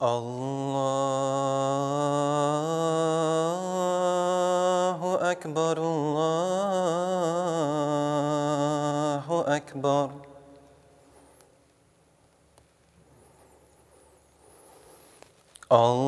Allahu Ekber, Allahu Ekber. Allah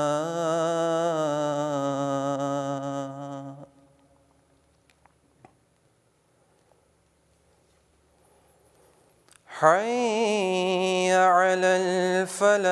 حي على الفلاح.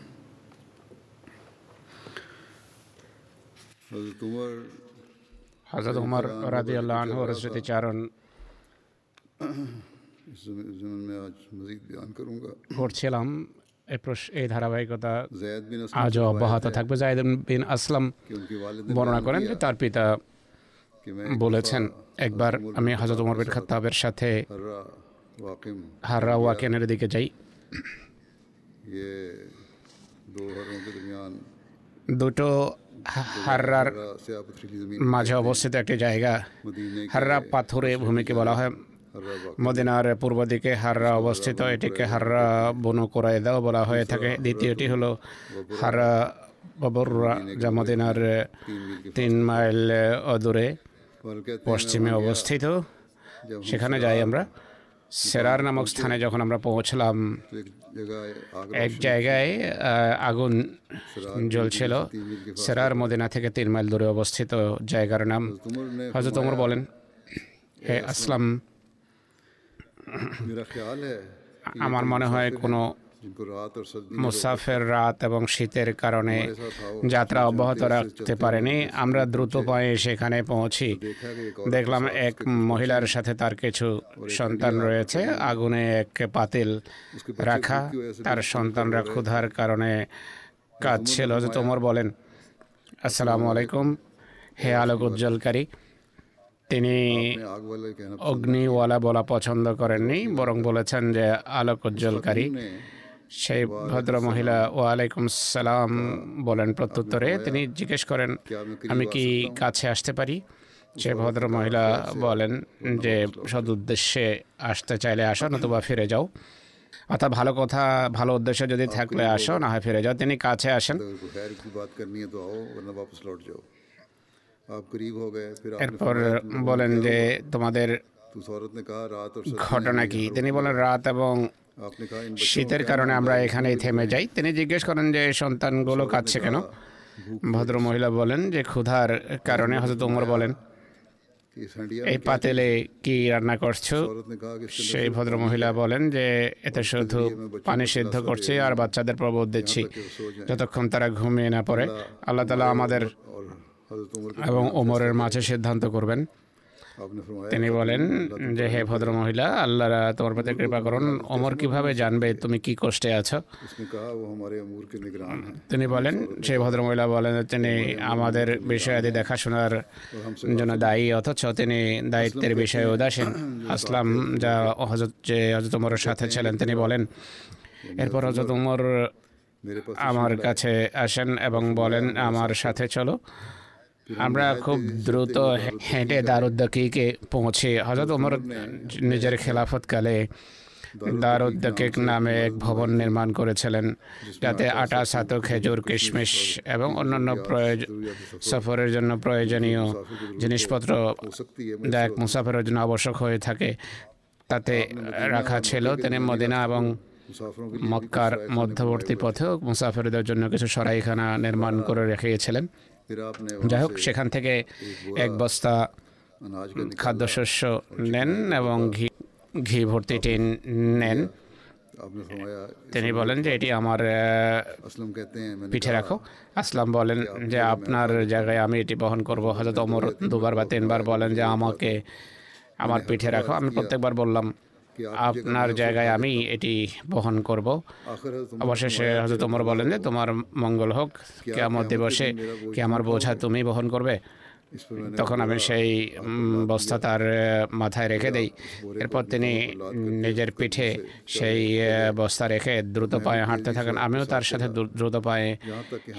হজরত উমর রাজি আল্লাহ আনহু হজরত চারণ। করছিলাম এই ধারাবাহিকতা আজও অব্যাহত থাকবে। জায়দ বিন আসলাম বর্ণনা করেন যে তার পিতা বলেছেন একবার আমি হজরত উমর বিন খাত্তাবের সাথে হাররা ওয়াকেনের দিকে যাই। দুটো হাররার মাঝে অবস্থিত একটি জায়গা, হাররা পাথুরে ভূমিকে বলা হয়। মদিনার পূর্ব দিকে হাররা অবস্থিত, এটিকে হাররা বনু কোরাইদাও বলা হয়ে থাকে। দ্বিতীয়টি হলো হাররা বাবররা, যা মদিনার তিন মাইল অদূরে পশ্চিমে অবস্থিত। সেখানে যাই আমরা। সেরার নামক স্থানে যখন আমরা পৌঁছলাম এক জায়গায় আগুন জ্বলছিল। সেরার মদিনা থেকে তিন মাইল দূরে অবস্থিত জায়গার নাম হজরত ওমর বলেন। হে আসলাম। আমার মনে হয় কোনো মুসাফের রাত এবং শীতের কারণে যাত্রা অব্যাহত রাখতে পারেনি। আমরা দ্রুত পায়ে সেখানে পৌঁছি। দেখলাম এক মহিলার সাথে তার কিছু সন্তান রয়েছে। আগুনে এক পাতিল রাখা। তার সন্তানরা ক্ষুধার কারণে কাঁদছিল যে তোমার বলেন। আসসালামু আলাইকুম। হে আলোক উজ্জ্বলকারী তিনি অগ্নিওয়ালা বলা পছন্দ করেননি বরং বলেছেন যে আলোক উজ্জ্বলকারী সেই ভদ্র মহিলা, ওয়ালাইকুম সালাম বলেন প্রত্যুত্তরে। তিনি জিজ্ঞেস করেন, আমি কি কাছে আসতে পারি? সে ভদ্র মহিলা বলেন যে, সদ উদ্দেশ্যে আসতে চাইলে আসো, নতুবা ফিরে যাও। অর্থাৎ ভালো কথা, ভালো উদ্দেশ্য যদি থাকলে আসো, না হয় ফিরে যাও। তিনি কাছে আসেন। এরপর বলেন যে, তোমাদের ঘটনা কি? তিনি বলেন, রাত এবং শীতের কারণে আমরা এখানেই থেমে যাই। তিনি জিজ্ঞেস করেন যে সন্তানগুলো কাঁদছে কেন? ভদ্র মহিলা বলেন যে ক্ষুধার কারণে হজরত উমর বলেন এই পাতেলে কি রান্না করছ? সেই ভদ্র মহিলা বলেন যে এতে শুধু পানি সিদ্ধ করছে আর বাচ্চাদের প্রবোধ দিচ্ছি। যতক্ষণ তারা ঘুমিয়ে না পড়ে আল্লাহ তালা আমাদের এবং ওমরের মাঝে সিদ্ধান্ত করবেন। তিনি বলেন যে হে ভদ্র মহিলা আল্লাহরা তোমার প্রতি কৃপা করুন। অমর কীভাবে জানবে তুমি কি কষ্টে আছো? তিনি বলেন সেই ভদ্র মহিলা বলেন তিনি আমাদের বিষয়াদি দেখাশোনার জন্য দায়ী অথচ তিনি দায়িত্বের বিষয়ে উদাসীন। আসলাম যা হজরত যে হজরত উমরের সাথে ছিলেন তিনি বলেন এরপর হজরত উমর আমার কাছে আসেন এবং বলেন আমার সাথে চলো। আমরা খুব দ্রুত হেঁটে দারুদ্দকিকে পৌঁছে। হজরত ওমর নিজের খেলাফতকালে দারুদ্দকিক নামে এক ভবন নির্মাণ করেছিলেন যাতে আটা সাত খেজুর কিশমিশ এবং অন্যান্য সফরের জন্য প্রয়োজনীয় জিনিসপত্র যা এক মুসাফরের জন্য আবশ্যক হয়ে থাকে। তাতে রাখা ছিল তিনি মদিনা এবং মক্কার মধ্যবর্তী পথেও মুসাফিরদের জন্য কিছু সরাইখানা নির্মাণ করে রেখেছিলেন। যাই হোক সেখান থেকে এক বস্তা খাদ্যশস্য নেন এবং ঘি ঘি ভর্তি টিন নেন। তিনি বলেন যে এটি আমার পিঠে রাখো। আসলাম বলেন যে আপনার জায়গায় আমি এটি বহন করব। হজরত অমর দুবার বা তিনবার বলেন যে আমাকে আমার পিঠে রাখো আমি প্রত্যেকবার বললাম আপনার জায়গায় আমি এটি বহন করব। অবশেষে হয়তো ওমর বলেন যে তোমার মঙ্গল হোক কেমন দিবসে কি আমার বোঝা তুমি বহন করবে। তখন আমি সেই বস্তা তার মাথায় রেখে দেই। এরপর তিনি নিজের পিঠে সেই বস্তা রেখে দ্রুত পায়ে হাঁটতে থাকেন। আমিও তার সাথে দ্রুত পায়ে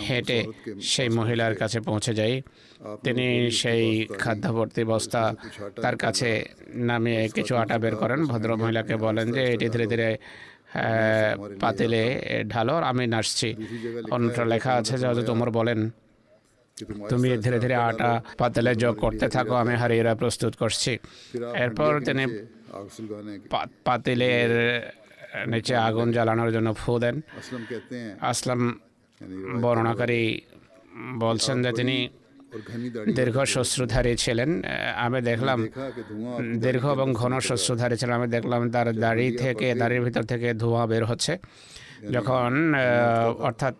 হেঁটে সেই মহিলার কাছে পৌঁছে যাই। তিনি সেই খাদ্যভর্তি বস্তা তার কাছে নামিয়ে কিছু আটা বের করেন। ভদ্র মহিলাকে বলেন যে এটি ধীরে ধীরে পাতিলে ঢালো আমি নাচছি। অন্যটা লেখা আছে যে হয়তো তোমার বলেন তুমি ধীরে ধীরে আটা পাতলে যোগ করতে থাকো আমি হারিয়েরা প্রস্তুত করছি। এরপর তিনি পাতিলের নিচে আগুন জ্বালানোর জন্য ফু দেন। আসলাম বর্ণনাকারী বলছেন যে তিনি দীর্ঘ শস্ত্রধারী ছিলেন। আমি দেখলাম দীর্ঘ এবং ঘন শস্ত্রধারী ছিলেন। আমি দেখলাম তার দাড়ি থেকে দাড়ির ভিতর থেকে ধোঁয়া বের হচ্ছে। যখন অর্থাৎ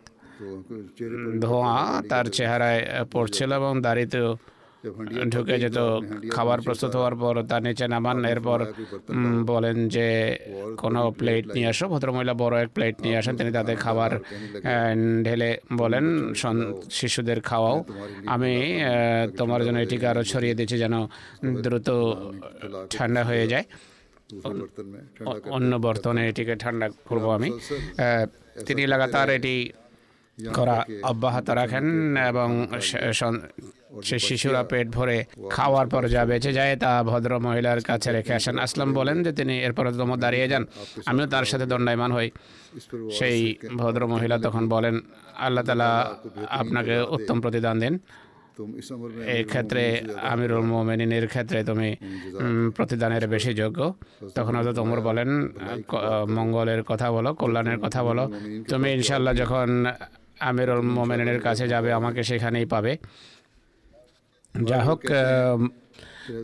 ধোঁয়া তার চেহারায় পড়ছিল এবং দাড়িতেও ঢুকে যেত খাবার প্রস্তুত হওয়ার পর তা নিচে নামান এরপর বলেন যে কোনো প্লেট নিয়ে আসো ভদ্রমহিলা বড় এক প্লেট নিয়ে আসেন তিনি তাদের খাবার ঢেলে বলেন শিশুদের খাওয়াও। আমি তোমার জন্য এটিকে আরও ছড়িয়ে দিচ্ছি যেন দ্রুত ঠান্ডা হয়ে যায়। অন্য বর্তমানে এটিকে ঠান্ডা করব আমি। তিনি লাগাতার এটি করা অব্যাহত রাখেন এবং সে শিশুরা পেট ভরে খাওয়ার পর। যা বেঁচে যায় তা ভদ্র মহিলার কাছে রেখে আসেন। আসলাম বলেন যে তিনি এরপর তোমার দাঁড়িয়ে যান। আমিও তার সাথে দণ্ডায়মান হই। সেই ভদ্র মহিলা তখন বলেন আল্লাহ তালা আপনাকে উত্তম প্রতিদান দিন। ক্ষেত্রে আমিরুল মোমেনিনের ক্ষেত্রে তুমি প্রতিদানের বেশি যোগ্য। তখন হয়তো তোমর বলেন মঙ্গলের কথা বলো কল্যাণের কথা বলো। তুমি ইনশাল্লাহ যখন আমিরুল মোমেনের কাছে যাবে। আমাকে সেখানেই পাবে। যা হোক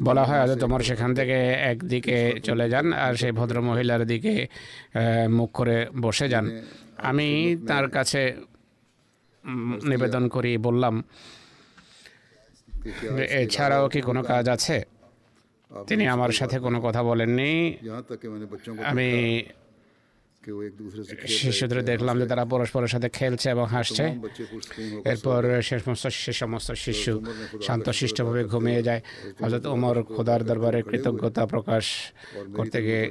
বলা হয় হয়তো তোমার সেখান থেকে একদিকে চলে যান আর সেই ভদ্র মহিলার দিকে মুখ করে বসে যান। আমি তার কাছে নিবেদন করি বললাম এছাড়াও কি কোনো কাজ আছে? তিনি আমার সাথে কোনো কথা বলেননি। আমি শিশুদের দেখলাম যে তারা পরস্পরের সাথে খেলছে এবং হাসছে। এরপর সে সমস্ত সে সমস্ত শিশু শান্ত শিষ্টভাবে ঘুমিয়ে যায়। হজরত ওমর খোদার দরবারে কৃতজ্ঞতা প্রকাশ করতে গিয়ে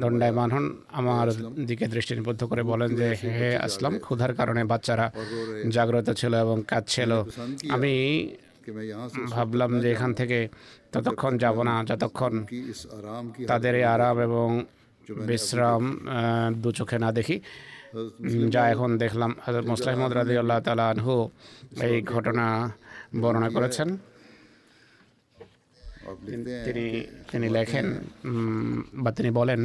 দণ্ডায়মান হন। আমার দিকে দৃষ্টি নিবদ্ধ করে বলেন যে হে আসলাম ক্ষুধার কারণে বাচ্চারা জাগ্রত ছিল এবং কাঁদছিল। আমি ভাবলাম যে এখান থেকে ততক্ষণ যাব না যতক্ষণ তাদের এই আরাম এবং বিশ্রাম দু চোখে না দেখি। যা এখন দেখলাম হজরত মুসলাহমদ রাজি আল্লাহ তালা আনহু এই ঘটনা বর্ণনা করেছেন। তিনি তিনি লেখেন বা তিনি বলেন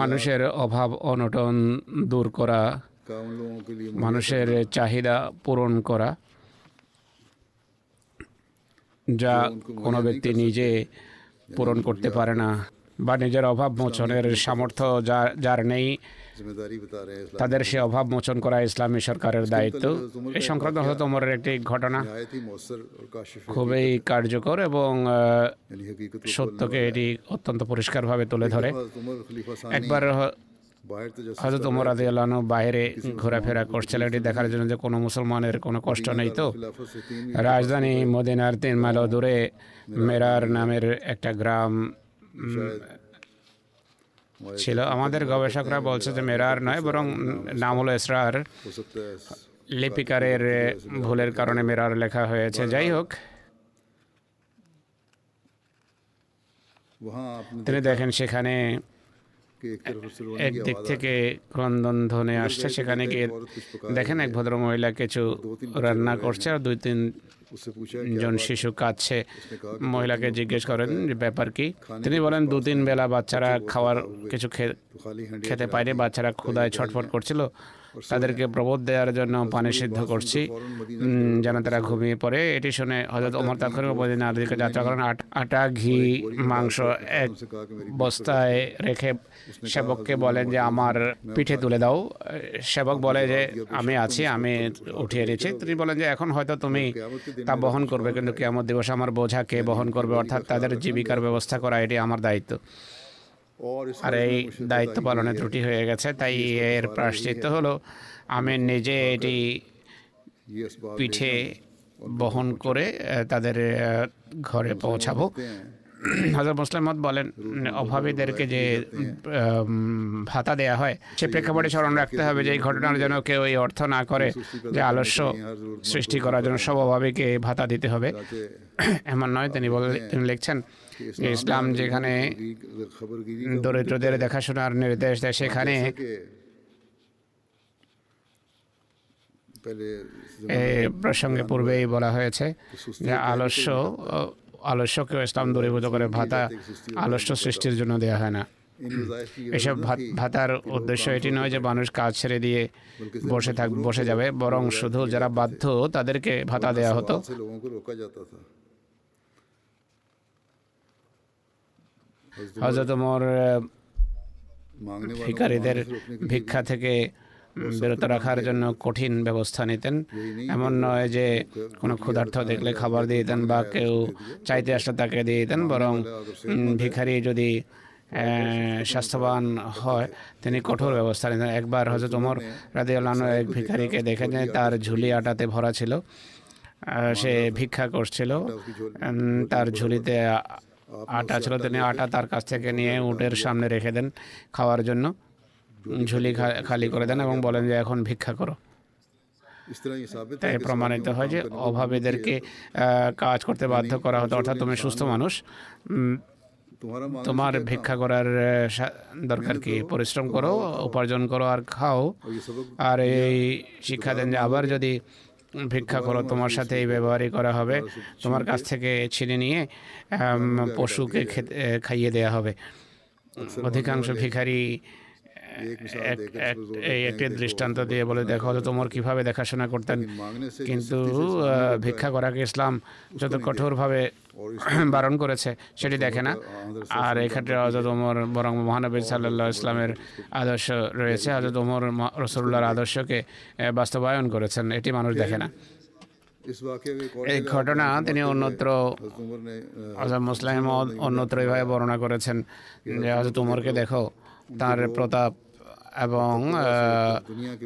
মানুষের অভাব অনটন দূর করা মানুষের চাহিদা পূরণ করা যা কোনো ব্যক্তি নিজে পূরণ করতে পারে না। বা নিজের অভাব মোচনের সামর্থ্য যার যার নেই তাদের সে অভাব মোচন করা ইসলামী সরকারের দায়িত্ব। এ সংক্রান্ত হল তোমার একটি ঘটনা খুবই কার্যকর এবং সত্যকে এটি অত্যন্ত পরিষ্কারভাবে তুলে ধরে। একবার হজরত ওমর আদি আল্লাহ বাইরে ঘোরাফেরা করছিল এটি দেখার জন্য যে কোনো মুসলমানের কোনো কষ্ট নেই তো। রাজধানী মদিনার তিন মাইল দূরে মেরার নামের একটা গ্রাম ছিল। আমাদের গবেষকরা বলছে যে মেরার নয় বরং নাম হলো এসরার লিপিকারের ভুলের কারণে মেরার লেখা হয়েছে। যাই হোক। তিনি দেখেন সেখানে একদিক থেকে ক্রন্দন ধনে আসছে। সেখানে গিয়ে দেখেন এক ভদ্র মহিলা কিছু রান্না করছে আর দুই তিন জন শিশু কাছে মহিলাকে জিজ্ঞেস করেন যে ব্যাপার কি তিনি বলেন দু তিন বেলা বাচ্চারা খাওয়ার কিছু খেতে পায়নি বাচ্চারা ক্ষুদায় ছটফট করছিল তাদেরকে প্রবোধ দেওয়ার জন্য পানি সিদ্ধ করছি। যেন তারা ঘুমিয়ে পড়ে। এটি শুনে হজরত ওমর তাৎক্ষণিক মদিনার দিকে যাত্রা করেন আটা ঘি, মাংস এক বস্তায় রেখে সেবককে বলেন যে, আমার পিঠে তুলে দাও। সেবক বলে যে, আমি আছি, আমি উঠিয়ে নিয়েছি তিনি বলেন যে, এখন হয়তো তুমি তা বহন করবে, কিন্তু কেমন দিবস আমার বোঝা কে বহন করবে? অর্থাৎ তাদের জীবিকার ব্যবস্থা করা, এটি আমার দায়িত্ব। আর এই দায়িত্ব পালনে ত্রুটি হয়ে গেছে, তাই এর প্রাশ্চিত্য হলো আমি নিজে এটি পিঠে বহন করে তাদের ঘরে পৌঁছাবো। হাজার মুসলিম মত বলেন মানে অভাবীদেরকে যে ভাতা দেয়া হয় সে প্রেক্ষাপটে স্মরণ রাখতে হবে যে এই ঘটনার যেন কেউ এই অর্থ না করে যে আলস্য সৃষ্টি করার জন্য সব অভাবীকে ভাতা দিতে হবে। এমন নয় তিনি বলে তিনি লিখছেন ইসলাম যেখানে দরিদ্রদের দেখাশোনার নির্দেশ দেয় সেখানে এ প্রসঙ্গে পূর্বেই বলা হয়েছে যে আলস্য আলস্যকেও ইসলাম দূরীভূত করে ভাতা আলস্য সৃষ্টির জন্য দেওয়া হয় না। এসব ভাতার উদ্দেশ্য এটি নয় যে মানুষ কাজ ছেড়ে দিয়ে বসে থাক বসে যাবে বরং শুধু যারা বাধ্য তাদেরকে ভাতা দেওয়া হতো। হজরত ওমর ভিকারীদের ভিক্ষা থেকে বিরত রাখার জন্য কঠিন ব্যবস্থা নিতেন। এমন নয় যে কোনো ক্ষুধার্থ দেখলে খাবার দিয়ে দিতেন বা কেউ চাইতে আসলে তাকে দিয়ে দিতেন বরং ভিখারি যদি স্বাস্থ্যবান হয় তিনি কঠোর ব্যবস্থা নিতেন। একবার হজরত ওমর রাজি আল্লাহ এক ভিখারিকে দেখে যে তার ঝুলি আটাতে ভরা ছিল সে ভিক্ষা করছিল তার ঝুলিতে আটা ছিল। তিনি আটা তার কাছ থেকে নিয়ে উটের সামনে রেখে দেন খাওয়ার জন্য। ঝুলি খালি করে দেন এবং বলেন যে এখন ভিক্ষা করো। তাই প্রমাণিত হয় যে অভাবীদেরকে কাজ করতে বাধ্য করা হতো অর্থাৎ তুমি সুস্থ মানুষ। তোমার ভিক্ষা করার দরকার কি? পরিশ্রম করো উপার্জন করো আর খাও। আর এই শিক্ষা দেন যে আবার যদি ভিক্ষা করো তোমার সাথে এই ব্যবহারই করা হবে। তোমার কাছ থেকে ছিনে নিয়ে পশুকে খাইয়ে দেওয়া হবে। অধিকাংশ ভিখারি এই একটি দৃষ্টান্ত দিয়ে বলে দেখো হয়তো তোমার কীভাবে দেখাশোনা করতেন? কিন্তু ভিক্ষা করাকে ইসলাম যত কঠোরভাবে বারণ করেছে সেটি দেখে না। আর এক্ষেত্রে হজরত ওমর বরং মহানবী সাল্লাহ ইসলামের আদর্শ রয়েছে। হজরত ওমর রসুল্লাহর আদর্শকে বাস্তবায়ন করেছেন এটি মানুষ দেখে না। এই ঘটনা তিনি অন্যত্র মুসলাম অন্যত্র এভাবে বর্ণনা করেছেন যে হজরত উমরকে দেখো। তার প্রতাপ এবং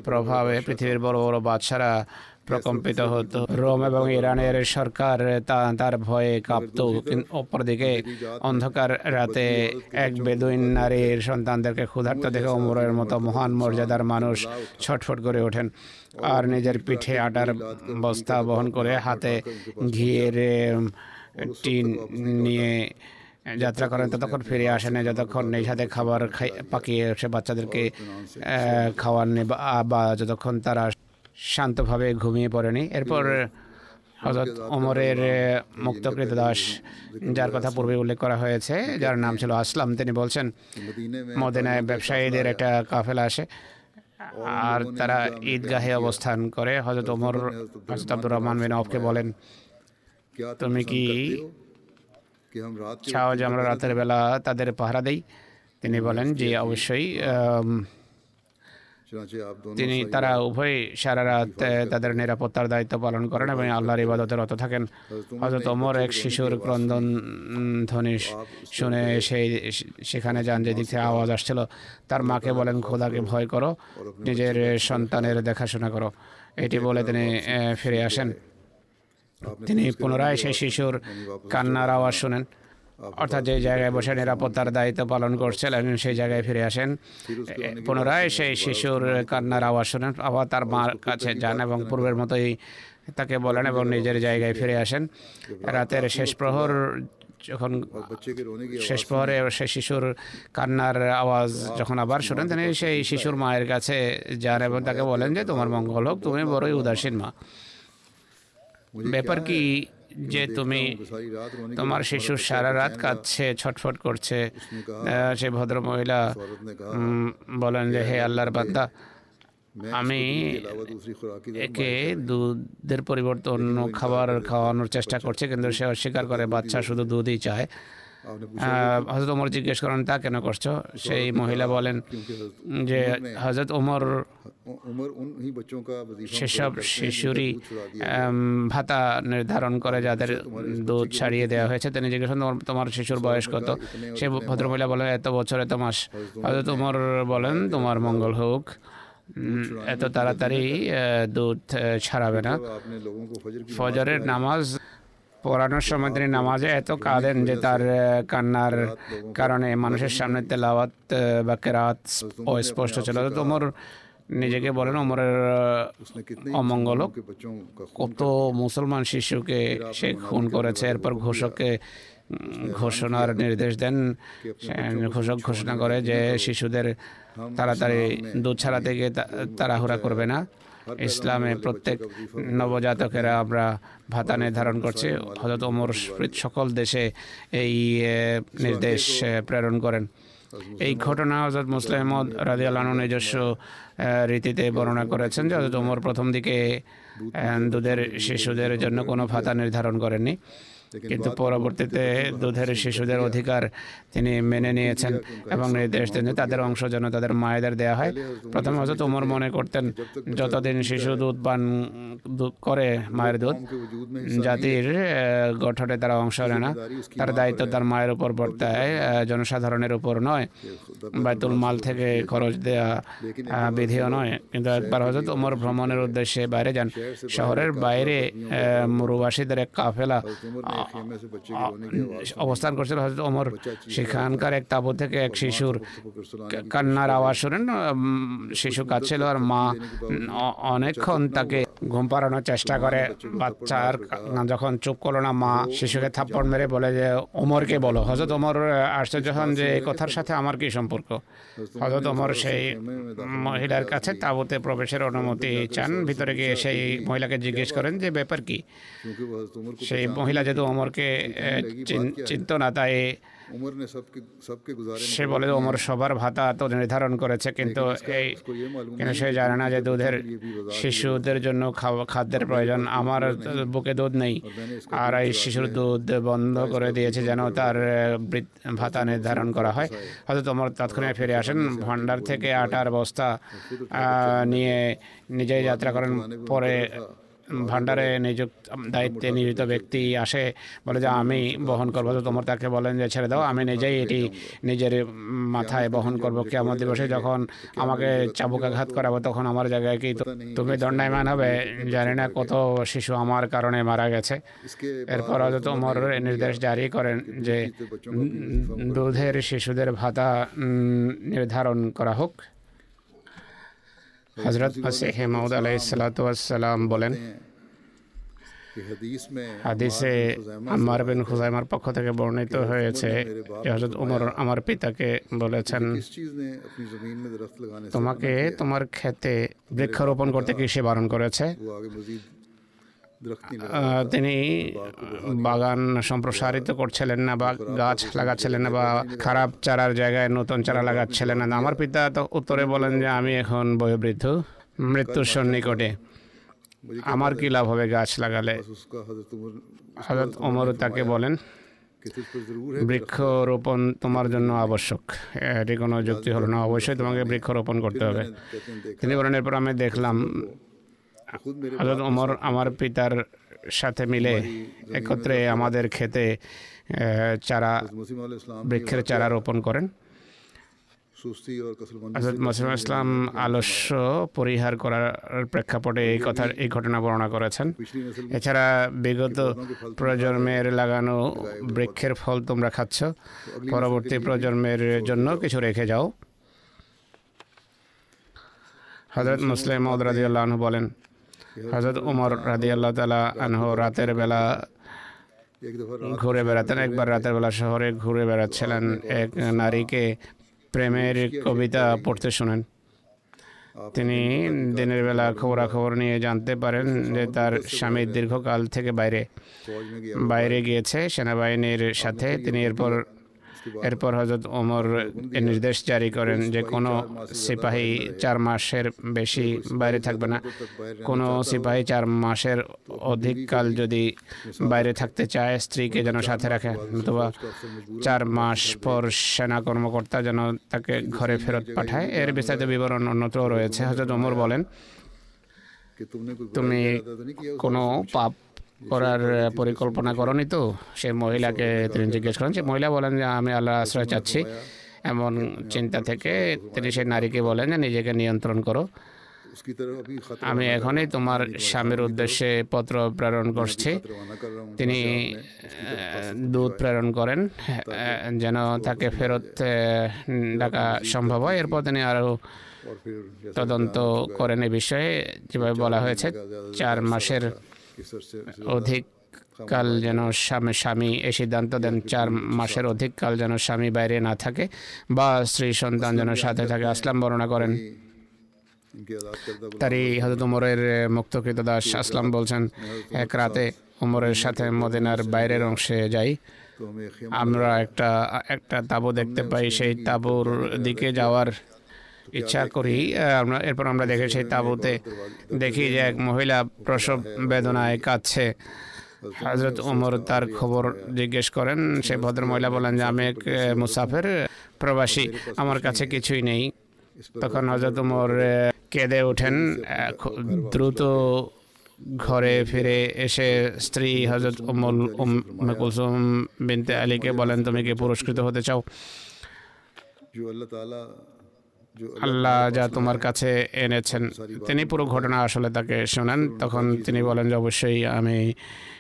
প্রভাবে পৃথিবীর বড় বড় বাদশারা প্রকম্পিত হতো। রোম এবং ইরানের সরকার তা- তার ভয়ে কাঁপত। অপরদিকে অন্ধকার রাতে এক বেদুইন নারীর সন্তানদেরকে ক্ষুধার্ত দেখে ওমরের মতো মহান মর্যাদার মানুষ ছটফট করে ওঠেন। আর নিজের পিঠে আটার বস্তা বহন করে হাতে ঘিয়ের টিন নিয়ে যাত্রা করেন ততক্ষণ ফিরে আসে না যতক্ষণ এই সাথে খাবার পাকিয়ে সে বাচ্চাদেরকে খাওয়াননি বা যতক্ষণ তারা শান্তভাবে ঘুমিয়ে পড়েনি। এরপর হজরত ওমরের মুক্তকৃত দাস যার কথা পূর্বে উল্লেখ করা হয়েছে যার নাম ছিল আসলাম তিনি বলছেন মদিনায় ব্যবসায়ীদের একটা কাফেলা আসে আর তারা ঈদগাহে অবস্থান করে। হজরত ওমর হজরত আব্দুর রহমান বিন অফকে বলেন তুমি কি চাও যে আমরা রাতের বেলা তাদের পাহারা দেই। তিনি বলেন যে অবশ্যই তিনি তারা উভয় সারা রাত তাদের নিরাপত্তার দায়িত্ব পালন করেন এবং আল্লাহর ইবাদতে রত থাকেন। হজরত ওমর এক শিশুর ক্রন্দন ধ্বনি শুনে সেই সেখানে যান যেদিক থেকে আওয়াজ আসছিল। তার মাকে বলেন খোদাকে ভয় করো নিজের সন্তানের দেখাশোনা করো। এটি বলে তিনি ফিরে আসেন। তিনি পুনরায় সেই শিশুর কান্নার আওয়াজ শোনেন। অর্থাৎ যে জায়গায় বসে নিরাপত্তার দায়িত্ব পালন করছিলেন, সেই জায়গায় ফিরে আসেন। পুনরায় সেই শিশুর কান্নার আওয়াজ শোনেন। আবার তার মার কাছে যান এবং পূর্বের মতোই তাকে বলেন এবং নিজের জায়গায় ফিরে আসেন। রাতের শেষ প্রহর যখন শেষ প্রহরে সেই শিশুর কান্নার আওয়াজ যখন আবার শোনেন, তিনি সেই শিশুর মায়ের কাছে যান এবং তাকে বলেন যে, তোমার মঙ্গল হোক, তুমি বড়ই উদাসীন মা। ব্যাপার কি যে তুমি তোমার শিশু সারা রাত কাঁদছে ছটফট করছে। সে ভদ্র মহিলা বলেন যে হে আল্লাহর বাদ্দা আমি একে দুধের পরিবর্তে অন্য খাবার খাওয়ানোর চেষ্টা করছে কিন্তু সে অস্বীকার করে বাচ্চা শুধু দুধই চায়। হজরত ওমর জিজ্ঞেস করেন তা কেন করছ? সেই মহিলা বলেন যে হজরত ওমর সেসব শিশুরই ভাতা নির্ধারণ করে যাদের দুধ ছাড়িয়ে দেওয়া হয়েছে তিনি জিজ্ঞেস করেন তোমার শিশুর বয়স কত? সে ভদ্রমহিলা বলেন এত বছর এত মাস। হজরত ওমর বলেন তোমার মঙ্গল হোক। এত তাড়াতাড়ি দুধ ছাড়াবে না। ফজরের নামাজ পড়ানোর সময় তিনি নামাজে এত কাঁদেন যে তার কান্নার কারণে মানুষের সামনে তেলাওয়াত বা কেরাত অস্পষ্ট ছিল। তো তোমার নিজেকে বলেন অমরের অমঙ্গল কত মুসলমান শিশুকে সে খুন করেছে, এরপর ঘোষককে ঘোষণার নির্দেশ দেন ঘোষক ঘোষণা করে যে শিশুদের তাড়াতাড়ি দুধ ছাড়া থেকে তাড়াহুড়া করবে না। ইসলামে প্রত্যেক নবজাতকেরা আমরা ভাতা নির্ধারণ করছি। হজরত ওমর সকল দেশে এই নির্দেশ প্রেরণ করেন। এই ঘটনা হজরত মুসলিম রাজি আল্লাহ নিজস্ব রীতিতে বর্ণনা করেছেন যে হজরত ওমর প্রথম দিকে দুধের শিশুদের জন্য কোনো ভাতা নির্ধারণ করেননি। কিন্তু পরবর্তীতে দুধের শিশুদের অধিকার তিনি মেনে নিয়েছেন এবং নির্দেশ দেন তাদের অংশ যেন তাদের মায়েদের দেওয়া হয়। প্রথমে হয়তো ওমর মনে করতেন যতদিন শিশু দুধ পান করে মায়ের দুধ জাতির গঠনে তারা অংশ নেয় না। তার দায়িত্ব তার মায়ের উপর বর্তায় জনসাধারণের উপর নয়। বাইতুল মাল থেকে খরচ দেয়া বিধিও নয়। কিন্তু একবার হয়তো ওমর ভ্রমণের উদ্দেশ্যে বাইরে যান। শহরের বাইরে মরুবাসীদের এক কাফেলা অবস্থান করছিল হজরত ওমর সেখানকার এক তাবু থেকে এক শিশুর কান্নার আওয়াজ শুনেন শিশু কাঁদছিল আর মা অনেকক্ষণ তাকে ঘুম পাড়ানোর চেষ্টা করে। বাচ্চার যখন চুপ করল না, মা শিশুকে থাপ্পড় মেরে বলে যে, ওমরকে বলো। হজরত ওমর আশ্চর্য যখন যে এই কথার সাথে আমার কি সম্পর্ক? হজরত ওমর সেই মহিলার কাছে তাবুতে প্রবেশের অনুমতি চান। ভিতরে গিয়ে সেই মহিলাকে জিজ্ঞেস করেন যে, ব্যাপার কি? সেই মহিলা যেহেতু ওমরকে চিন্তনা তাই সে বলে ওমর সবার ভাতা তো নির্ধারণ করেছে কিন্তু এই কিন্তু সে জানে না যে দুধের শিশুদের জন্য খাদ্যের প্রয়োজন আমার বুকে দুধ নেই আর এই শিশুর দুধ বন্ধ করে দিয়েছে যেন তার ভাতা নির্ধারণ করা হয় হয়তো তোমার তৎক্ষণে ফিরে আসেন ভান্ডার থেকে আটার বস্তা নিয়ে নিজেই যাত্রা করেন পরে ভান্ডারে নিযুক্ত, দায়িত্বে নিয়োজিত ব্যক্তি আসে, বলে যে আমি বহন করব। তো তোমার তাকে বলেন যে, ছেড়ে দাও, আমি নিজেই এটি নিজের মাথায় বহন করব কেমন দিবসে। যখন আমাকে চাবুকাঘাত করাবো, তখন আমার জায়গায় কি তুমি দণ্ডায়মান হবে? জানি না কত শিশু আমার কারণে মারা গেছে। এরপর হয়তো তোমার নির্দেশ জারি করেন যে, দুধের শিশুদের ভাতা নির্ধারণ করা হোক। হজরত মাসিহ মাউদ আলাই সালাতাম বলেন, হাদিসে আমার বিন খুজাইমার পক্ষ থেকে বর্ণিত হয়েছে যে হজরত উমর আমার পিতাকে বলেছেন, তোমাকে তোমার ক্ষেতে বৃক্ষরোপণ করতে কৃষি বারণ করেছে? তিনি বাগান সম্প্রসারিত করছিলেন না বা গাছ লাগাচ্ছিলেন না বা খারাপ চারার জায়গায় নতুন চারা লাগাচ্ছিলেন না। আমার পিতা তো উত্তরে বলেন যে আমি এখন বয়োবৃদ্ধ মৃত্যুর সন্নিকটে। আমার কি লাভ হবে গাছ লাগালে? হজরত ওমর তাকে বলেন বৃক্ষরোপণ তোমার জন্য আবশ্যক। এটি কোনো যুক্তি হলো না। অবশ্যই তোমাকে বৃক্ষরোপণ করতে হবে। তিনি বলেন এরপর আমি দেখলাম হজরত ওমর আমার পিতার সাথে মিলে একত্রে আমাদের খেতে চারা বৃক্ষের চারা রোপণ করেন। হজরত মসিম ইসলাম আলস্য পরিহার করার প্রেক্ষাপটে এই কথার এই ঘটনা বর্ণনা করেছেন। এছাড়া বিগত প্রজন্মের লাগানো বৃক্ষের ফল তোমরা খাচ্ছ। পরবর্তী প্রজন্মের জন্য কিছু রেখে যাও। হজরত মুসলিম মদরাদিউল্লাহ বলেন হজরত উমর রাদি আল্লাহ তালা আনহ রাতের বেলা ঘুরে বেড়াতেন। একবার রাতের বেলা শহরে ঘুরে বেড়াচ্ছিলেন এক নারীকে প্রেমের কবিতা পড়তে শোনেন। তিনি দিনের বেলা খবরাখবর নিয়ে জানতে পারেন যে তার স্বামী দীর্ঘকাল থেকে বাইরে বাইরে গিয়েছে। সেনাবাহিনীর সাথে তিনি এরপর এরপর হজরত ওমর নির্দেশ জারি করেন যে কোনো সিপাহী চার মাসের বেশি বাইরে থাকবে না। কোনো সিপাহী চার মাসের অধিককাল যদি বাইরে থাকতে চায় স্ত্রীকে যেন সাথে রাখে অথবা চার মাস পর সেনা কর্মকর্তা যেন তাকে ঘরে ফেরত পাঠায়। এর বিস্তারিত বিবরণ অন্যত্র রয়েছে। হজরত ওমর বলেন তুমি কোনো পাপ করার পরিকল্পনা করনি তো সে মহিলাকে তিনি জিজ্ঞেস করেন সে মহিলা বলেন যে আমি আল্লাহ আশ্রয় চাচ্ছি এমন চিন্তা থেকে তিনি সেই নারীকে বলেন যে নিজেকে নিয়ন্ত্রণ করো আমি এখনই তোমার স্বামীর উদ্দেশ্যে পত্র প্রেরণ করছি তিনি দূত প্রেরণ করেন যেন তাকে ফেরত ডাকা সম্ভব হয় এরপর তিনি আরও তদন্ত করেন এ বিষয়ে যেভাবে বলা হয়েছে চার মাসের অধিক কাল যেন স্বামী স্বামী এ সিদ্ধান্ত দেন চার মাসের অধিক কাল যেন স্বামী বাইরে না থাকে বা স্ত্রী সন্তান যেন সাথে থাকে আসলাম বর্ণনা করেন। তারই হজরত উমরের মুক্তকৃত দাস আসলাম বলছেন এক রাতে উমরের সাথে মদিনার বাইরের অংশে যাই। আমরা একটা একটা তাঁবু দেখতে পাই সেই তাঁবুর দিকে যাওয়ার ইচ্ছা করি আমরা এরপর আমরা দেখে সেই তাঁবুতে দেখি যে এক মহিলা প্রসব বেদনায় কাঁদছে। হজরত ওমর তার খবর জিজ্ঞেস করেন সে ভদ্র মহিলা বলেন যে আমি এক মুসাফের প্রবাসী আমার কাছে কিছুই নেই। তখন হজরত ওমর কেঁদে ওঠেন দ্রুত ঘরে ফিরে এসে স্ত্রী হজরত উমল উম কুলসুম বিনতে আলীকে বলেন তুমি কি পুরস্কৃত হতে চাও? আল্লাহ যা তোমার কাছে এনেছেন। তিনি পুরো ঘটনা আসলে তাকে শোনান। তখন তিনি বলেন যে অবশ্যই আমি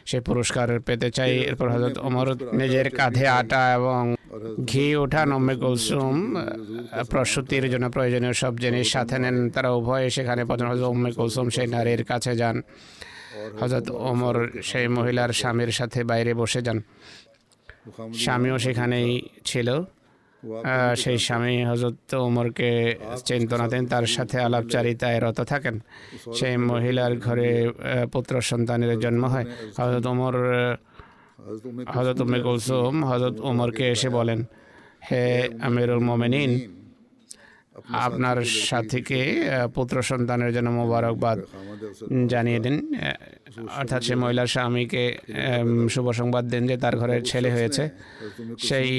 সেই পুরস্কার পেতে চাই। এরপর হজরত ওমর নিজের কাঁধে আটা এবং ঘি ওঠান অম্মে কৌসুম প্রসূতির জন্য প্রয়োজনীয় সব জিনিস সাথে নেন। তারা উভয়ে সেখানে পর্যন্ত হজরত অম্মে কৌসুম সেই নারীর কাছে যান। হজরত ওমর সেই মহিলার স্বামীর সাথে বাইরে বসে যান। স্বামীও সেখানেই ছিল। সেই স্বামী হজরত ওমরকে চিন্তনা দেন তার সাথে আলাপচারিতায় রত থাকেন। সেই মহিলার ঘরে পুত্র সন্তানের জন্ম হয়। হজরত ওমর হজরত উমে কুলসুম হজরত ওমরকে এসে বলেন হে আমিরুল মোমেনিন আপনার সাথীকে পুত্র সন্তানের জন্য মোবারকবাদ জানিয়ে দিন। অর্থাৎ সে মহিলার স্বামীকে শুভ সংবাদ দেন যে তার ঘরের ছেলে হয়েছে। সেই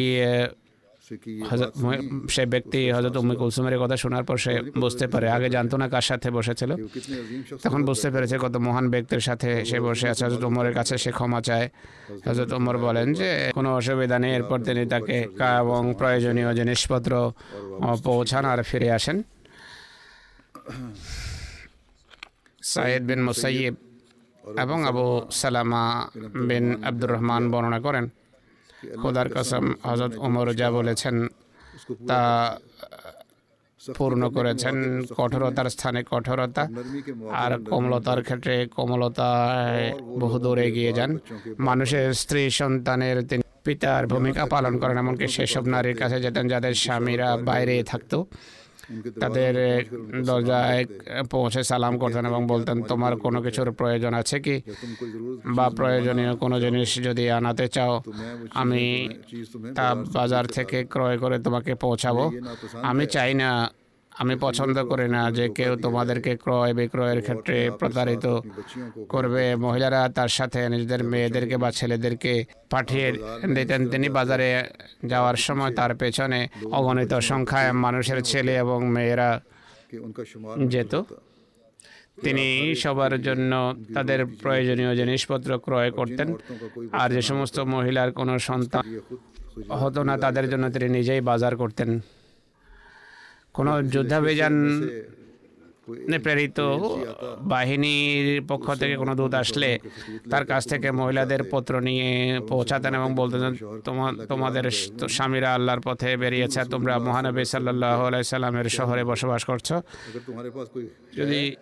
সে ব্যক্তি হজরত উম কুলসুমের কথা শোনার পর সে বুঝতে পারে। আগে জানতো না কার সাথে বসেছিল। তখন বুঝতে পেরেছে কত মহান ব্যক্তির সাথে সে বসে আছে। হজরত উমরের কাছে সে ক্ষমা চায়। হজরত উমর বলেন যে কোনো অসুবিধা নেই। এরপর তিনি তাকে এবং প্রয়োজনীয় জিনিসপত্র পৌঁছান আর ফিরে আসেন। সাইদ বিন মুসাইব এবং আবু সালামা বিন আব্দুর রহমান বর্ণনা করেন। খোদার কসম হজরত ওমর যা বলেছেন তা পূর্ণ করেছেন। কঠোরতার স্থানে কঠোরতা আর কোমলতার ক্ষেত্রে কোমলতা বহু দূরে এগিয়ে যান। মানুষের স্ত্রী, সন্তানের তিনি পিতার ভূমিকা পালন করেন, এমনকি সেসব নারীর কাছে যেতেন যাদের স্বামীরা বাইরে থাকতো। তাদের দরজায় পৌঁছে সালাম করতেন এবং বলতেন তোমার কোনো কিছুর প্রয়োজন আছে কি? বা প্রয়োজনীয় কোনো জিনিস যদি আনাতে চাও আমি তা বাজার থেকে ক্রয় করে তোমাকে পৌঁছাবো। আমি চাই না আমি পছন্দ করি না যে কেউ তোমাদেরকে ক্রয় বিক্রয়ের ক্ষেত্রে প্রতারিত করবে। মহিলারা তার সাথে নিজেদের মেয়েদেরকে বা ছেলেদেরকে পাঠিয়ে দিতেন। তিনি বাজারে যাওয়ার সময় তার পেছনে অগণিত সংখ্যায় মানুষের ছেলে এবং মেয়েরা যেত। তিনি সবার জন্য তাদের প্রয়োজনীয় জিনিসপত্র ক্রয় করতেন। আর যে সমস্ত মহিলার কোনো সন্তান হতো না, তাদের জন্য তিনি নিজেই বাজার করতেন। কোনো যুদ্ধাভিযান প্রেরিত বাহিনীর পক্ষ থেকে কোনো দূত আসলে তার কাছ থেকে মহিলাদের পত্র নিয়ে পৌঁছাতেন এবং বলতেন তোমাদের স্বামীরা আল্লাহর পথে বেরিয়েছে তোমরা মহানবী সাল্লাহ সাল্লামের শহরে বসবাস করছ। যদি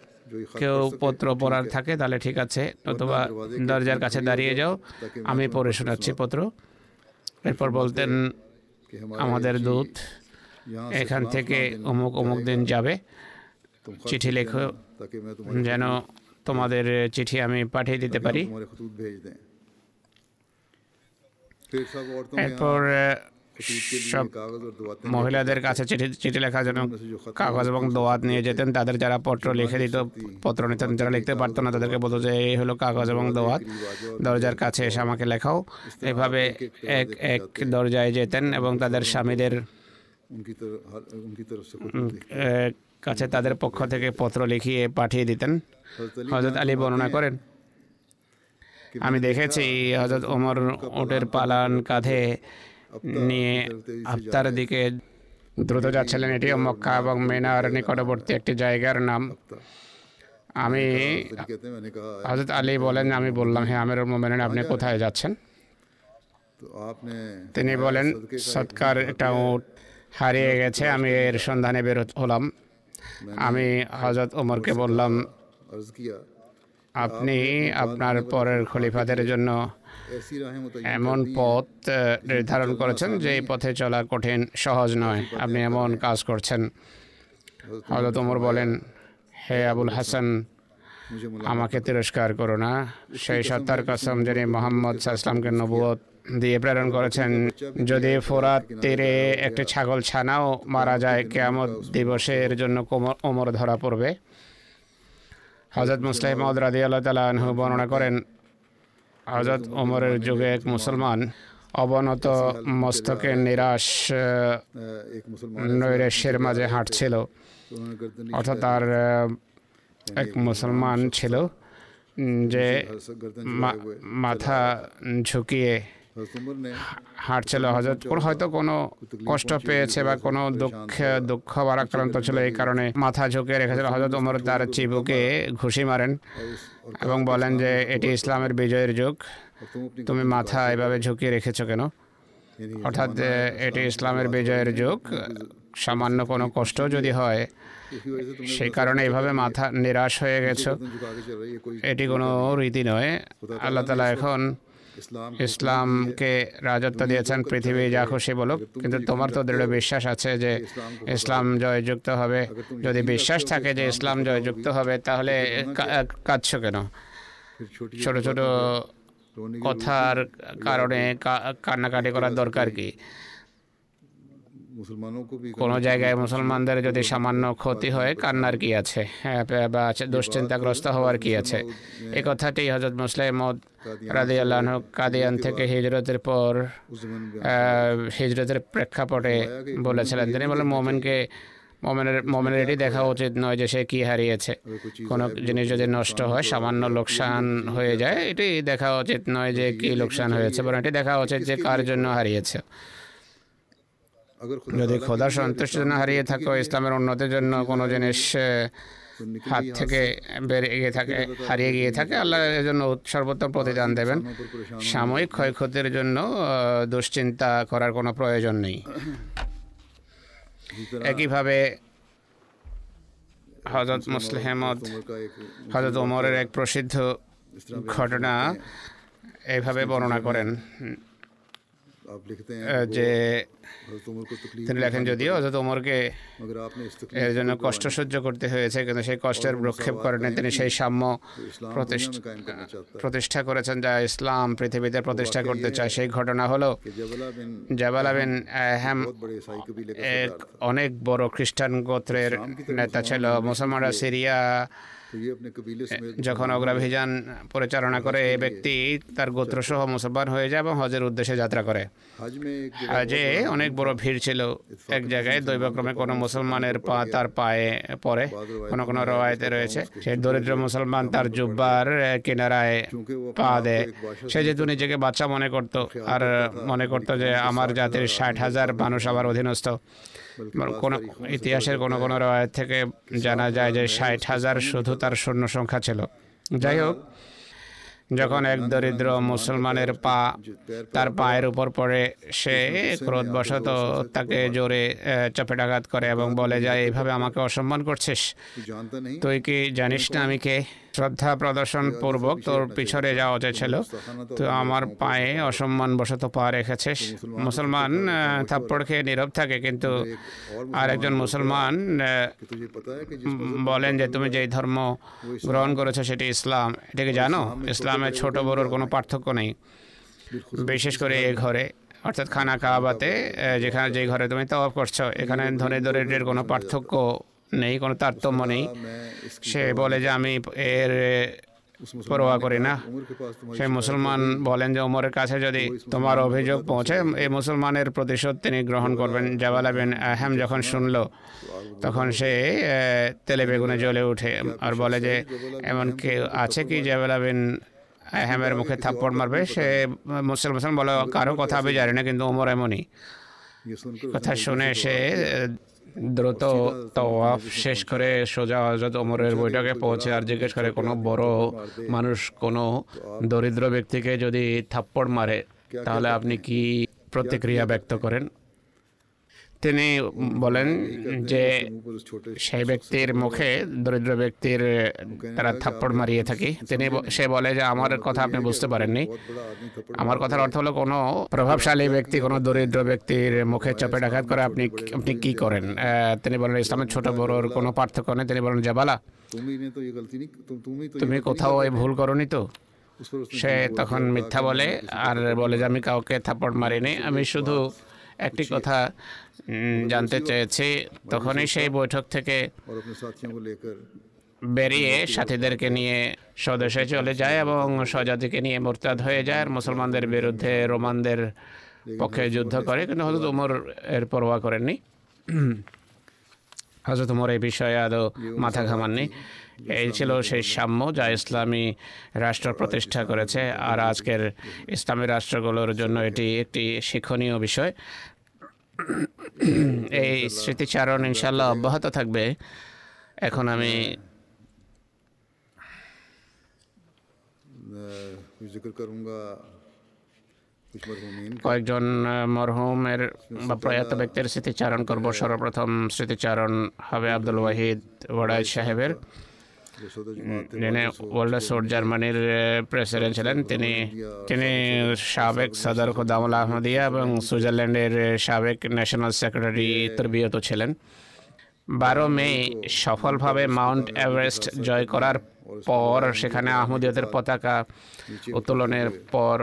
কেউ পত্র পড়ার থাকে। তাহলে ঠিক আছে। নতুবা দরজার কাছে দাঁড়িয়ে যাও। আমি পড়ে শোনাচ্ছি পত্র। এরপর বলতেন আমাদের দূত এখান থেকে অমুক অমুক দিন যাবে। চিঠি লেখো যেন তোমাদের চিঠি আমি পাঠিয়ে দিতে পারি। এরপর সব মহিলাদের কাছে চিঠি চিঠি লেখা যেন কাগজ এবং দোয়াত নিয়ে যেতেন। তাদের যারা পত্র লিখে দিত পত্র নিতেন যারা লিখতে পারতো না তাদেরকে বলতো যে এই হলো কাগজ এবং দোয়াত। দরজার কাছে এসে আমাকে লেখাও। এভাবে এক এক দরজায় যেতেন এবং তাদের স্বামীদের কাছে তাদের পক্ষ থেকে পত্র লিখিয়ে পাঠিয়ে দিতেন। হজরত আলী বর্ণনা করেন। আমি দেখেছি হজরত ওমর ওটের পালান কাঁধে নিয়ে আফতার দিকে দ্রুত যাচ্ছিলেন। এটি মক্কা এবং মেনার নিকটবর্তী একটি জায়গার নাম। আমি হজরত আলী বলেন আমি বললাম হ্যাঁ আমের মোমেন আপনি কোথায় যাচ্ছেন? তিনি বলেন সৎকার একটা উঠ হারিয়ে গেছে আমি এর সন্ধানে বের হলাম। আমি হজরত ওমরকে বললাম আপনি আপনার পরের খলিফাদের জন্য এমন পথ নির্ধারণ করেছেন যে পথে চলা কঠিন সহজ নয়। আপনি এমন কাজ করছেন। হজরত ওমর বলেন হে আবুল হাসান আমাকে তিরস্কার করো না। সেই সত্তার কসম যিনি মোহাম্মদ সাহসলামকে নবুয়ত দিয়ে প্রেরণ করেছেন। যদি ফোরাত তীরে একটি ছাগল ছানাও মারা যায়, কেয়ামত দিবসের জন্য কোমর, ওমর ধরা পড়বে। হজরত মুসলিম রাজি আল্লাহ তালু বর্ণনা করেন হজরত ওমরের যুগে এক মুসলমান অবনত মস্তকে নিরাশ নৈরাশ্যের মাঝে হাঁটছিল। অর্থাৎ তার, এক মুসলমান ছিল যে মাথা ঝুঁকিয়ে হাঁটছিল হজরতপুর হয়তো কোনো কষ্ট পেয়েছে বা কোনো দুঃখ দুঃখ বারাক্রান্ত ছিল এই কারণে মাথা ঝুঁকে রেখেছিল হজরত ওমর তার চিবুকে ঘুষি মারেন এবং বলেন যে এটি ইসলামের বিজয়ের যুগ। তুমি মাথা এভাবে ঝুঁকিয়ে রেখেছ কেন? অর্থাৎ এটি ইসলামের বিজয়ের যুগ। সামান্য কোনো কষ্ট যদি হয় সেই কারণে এভাবে মাথা নিরাশ হয়ে গেছ। এটি কোনো রীতি নয়। আল্লাহ তালা এখন ইসলামকে রাজত্ব দিয়েছেন পৃথিবী যা খুশি বলুক কিন্তু তোমার তো দৃঢ় বিশ্বাস আছে যে ইসলাম জয়যুক্ত হবে। যদি বিশ্বাস থাকে যে ইসলাম জয়যুক্ত হবে তাহলে কাঁদছো কেন? ছোট ছোট কথার কারণে কান্নাকাটি করার দরকার কি? কোনো জায়গায় মুসলমানদের যদি সামান্য ক্ষতি হয় কান্নার কি আছে? হ্যাঁ, বা দুশ্চিন্তাগ্রস্ত হওয়ার কি আছে? এ কথাটি হজরত মুসলাইমদ রাজি কাদিয়ান থেকে হিজরতের পর হিজরতের প্রেক্ষাপটে বলেছিলেন। তিনি বলেন মোমেনকে মোমেনের মোমেনের এটি দেখা উচিত নয় যে সে কী হারিয়েছে। কোনো জিনিস যদি নষ্ট হয় সামান্য লোকসান হয়ে যায় এটি দেখা উচিত নয় যে কি লোকসান হয়েছে বরং এটি দেখা উচিত যে কার জন্য হারিয়েছে। যদি খোদা সন্তুষ্ট জন্য হারিয়ে থাকো ইসলামের উন্নতির জন্য কোনো জিনিস হাত থেকে বেড়ে গিয়ে থাকে হারিয়ে গিয়ে থাকে আল্লাহ এর জন্য সর্বোত্তম প্রতিদান দেবেন। সাময়িক ক্ষয়ক্ষতির জন্য দুশ্চিন্তা করার কোনো প্রয়োজন নেই। একইভাবে হজরত মুসলেহমদ হজরত ওমরের এক প্রসিদ্ধ ঘটনা এইভাবে বর্ণনা করেন। যে তিনি লেখেন যদিও হজরত ওমরকে এর জন্য কষ্ট সহ্য করতে হয়েছে কিন্তু সেই কষ্টের প্রক্ষেপ করেন তিনি সেই সাম্য প্রতিষ্ঠা করেছেন যা ইসলাম পৃথিবীতে প্রতিষ্ঠা করতে চায় সেই ঘটনা হলো জাবালা বিন হ্যাম এক অনেক বড় খ্রিস্টান গোত্রের নেতা ছিল মুসলমানরা সিরিয়া যখন অগ্রাভিযান পরিচালনা করে এই ব্যক্তি তার গোত্রসহ মুসলমান হয়ে যায় এবং হজের উদ্দেশ্যে যাত্রা করে। যে অনেক বড় ভিড় ছিল এক জায়গায় দৈবক্রমে কোনো মুসলমানের পা তার পায়ে পড়ে। কোনো কোনো রায়তে রয়েছে। সে দরিদ্র মুসলমান তার জুব্বার কিনারায় পা দেয়। সে যেহেতু নিজেকে বাচ্চা মনে করত আর মনে করত যে আমার জাতির ষাট হাজার মানুষ আমার অধীনস্থ। ইতিহাসের কোনো কোনো রায় থেকে জানা যায় যে ষাট হাজার শুধু তার শূন্য সংখ্যা ছিল। যাই হোক যখন এক দরিদ্র মুসলমানের পা তার পায়ের উপর পড়ে সে ক্রোধবশত তাকে জোরে চপেটাঘাত করে এবং বলে যায় এইভাবে আমাকে অসম্মান করছিস? তুই কি জানিস না আমি কে? শ্রদ্ধা প্রদর্শন পূর্বক তোর পিছনে যাওয়া উচিত ছিল তো আমার পায়ে অসম্মান বশত পা রেখেছে মুসলমান থাপ্পড় খেয়ে নীরব থাকে কিন্তু আর একজন মুসলমান বলেন যে তুমি যেই ধর্ম গ্রহণ করেছ সেটি ইসলাম। এটাকে জানো? ইসলামের ছোট বড়োর কোনো পার্থক্য নেই। বিশেষ করে এ ঘরে অর্থাৎ খানা কাবাতে যেখানে যে ঘরে তুমি তওয়াব করছ এখানে ধনী দরিদ্রের কোনো পার্থক্য নেই কোনো তারতম্য নেই। সে বলে যে আমি এর পরোয়া করি না। সে মুসলমান বলেন যে ওমরের কাছে যদি তোমার অভিযোগ পৌঁছে এই মুসলমানের প্রতিশোধ তিনি গ্রহণ করবেন। জাবাল বিন আহম যখন শুনল তখন সে তেলে বেগুনে জ্বলে উঠে আর বলে যে এমন কেউ আছে কি জাবাল বিন আহমের মুখে থাপ্পড় মারবে? সে মুসলমান বলে কারও কথা আমি জানি না কিন্তু ওমর এমনই। কথা শুনে সে দ্রুত তওয়াফ শেষ করে সোজা হজরত ওমরের বৈঠকে পৌঁছে আর জিজ্ঞেস করে, কোনো বড় মানুষ, কোনো দরিদ্র ব্যক্তিকে যদি থাপ্পড় মারে, তাহলে আপনি কি প্রতিক্রিয়া ব্যক্ত করেন? তিনি বলেন যে সেই ব্যক্তির মুখে দরিদ্র ব্যক্তির তারা থাপ্পড় মারিয়ে থাকি। তিনি সে বলে যে, আমার কথা আপনি বুঝতে পারেননি। আমার কথার অর্থ হলো কোনো প্রভাবশালী ব্যক্তি, কোনো দরিদ্র ব্যক্তির মুখে চাপে ডাকাত করে আপনি আপনি কি করেন? তিনি বলেন, ইসলামের ছোট বড়োর কোনো পার্থক্য নেই। তিনি বলেন, জাবালা, তুমি কোথাও এই ভুল করনি তো? সে তখন মিথ্যা বলে আর বলে যে, আমি কাউকে থাপ্পড় মারিনি। আমি শুধু একটি কথা জানতে চেয়েছি। তখনই সেই বৈঠক থেকে বেরিয়ে সাথীদেরকে নিয়ে স্বদেশে চলে যায় এবং স্বজাতিকে নিয়ে মোরতাদ হয়ে যায় আর মুসলমানদের বিরুদ্ধে রোমানদের পক্ষে যুদ্ধ করে। কিন্তু হজরত উমর এর পরোয়া করেননি। হজরত উমর এই বিষয়ে আদৌ মাথা ঘামাননি। এই ছিল সেই সাম্য যা ইসলামী রাষ্ট্র প্রতিষ্ঠা করেছে। আর আজকের ইসলামী রাষ্ট্রগুলোর জন্য এটি একটি শিক্ষণীয় বিষয়। এই স্মৃতিচারণ ইনশাল্লাহ অব্যাহত থাকবে। এখন আমি কয়েকজন মরহুমের বা প্রয়াত ব্যক্তির স্মৃতিচারণ করব। সর্বপ্রথম স্মৃতিচারণ হবে আব্দুল ওয়াহিদ ওয়াড়াই সাহেবের। যিনি সোর জার্মানির প্রেসিডেন্ট ছিলেন তিনি তিনি সাবেক সদর খুদামুল আহমদিয়া এবং সুইজারল্যান্ডের সাবেক ন্যাশনাল সেক্রেটারি তরবিয়ত ছিলেন বারো মে সফলভাবে মাউন্ট এভারেস্ট জয় করার পর সেখানে আহমদিয়তের পতাকা উত্তোলনের পর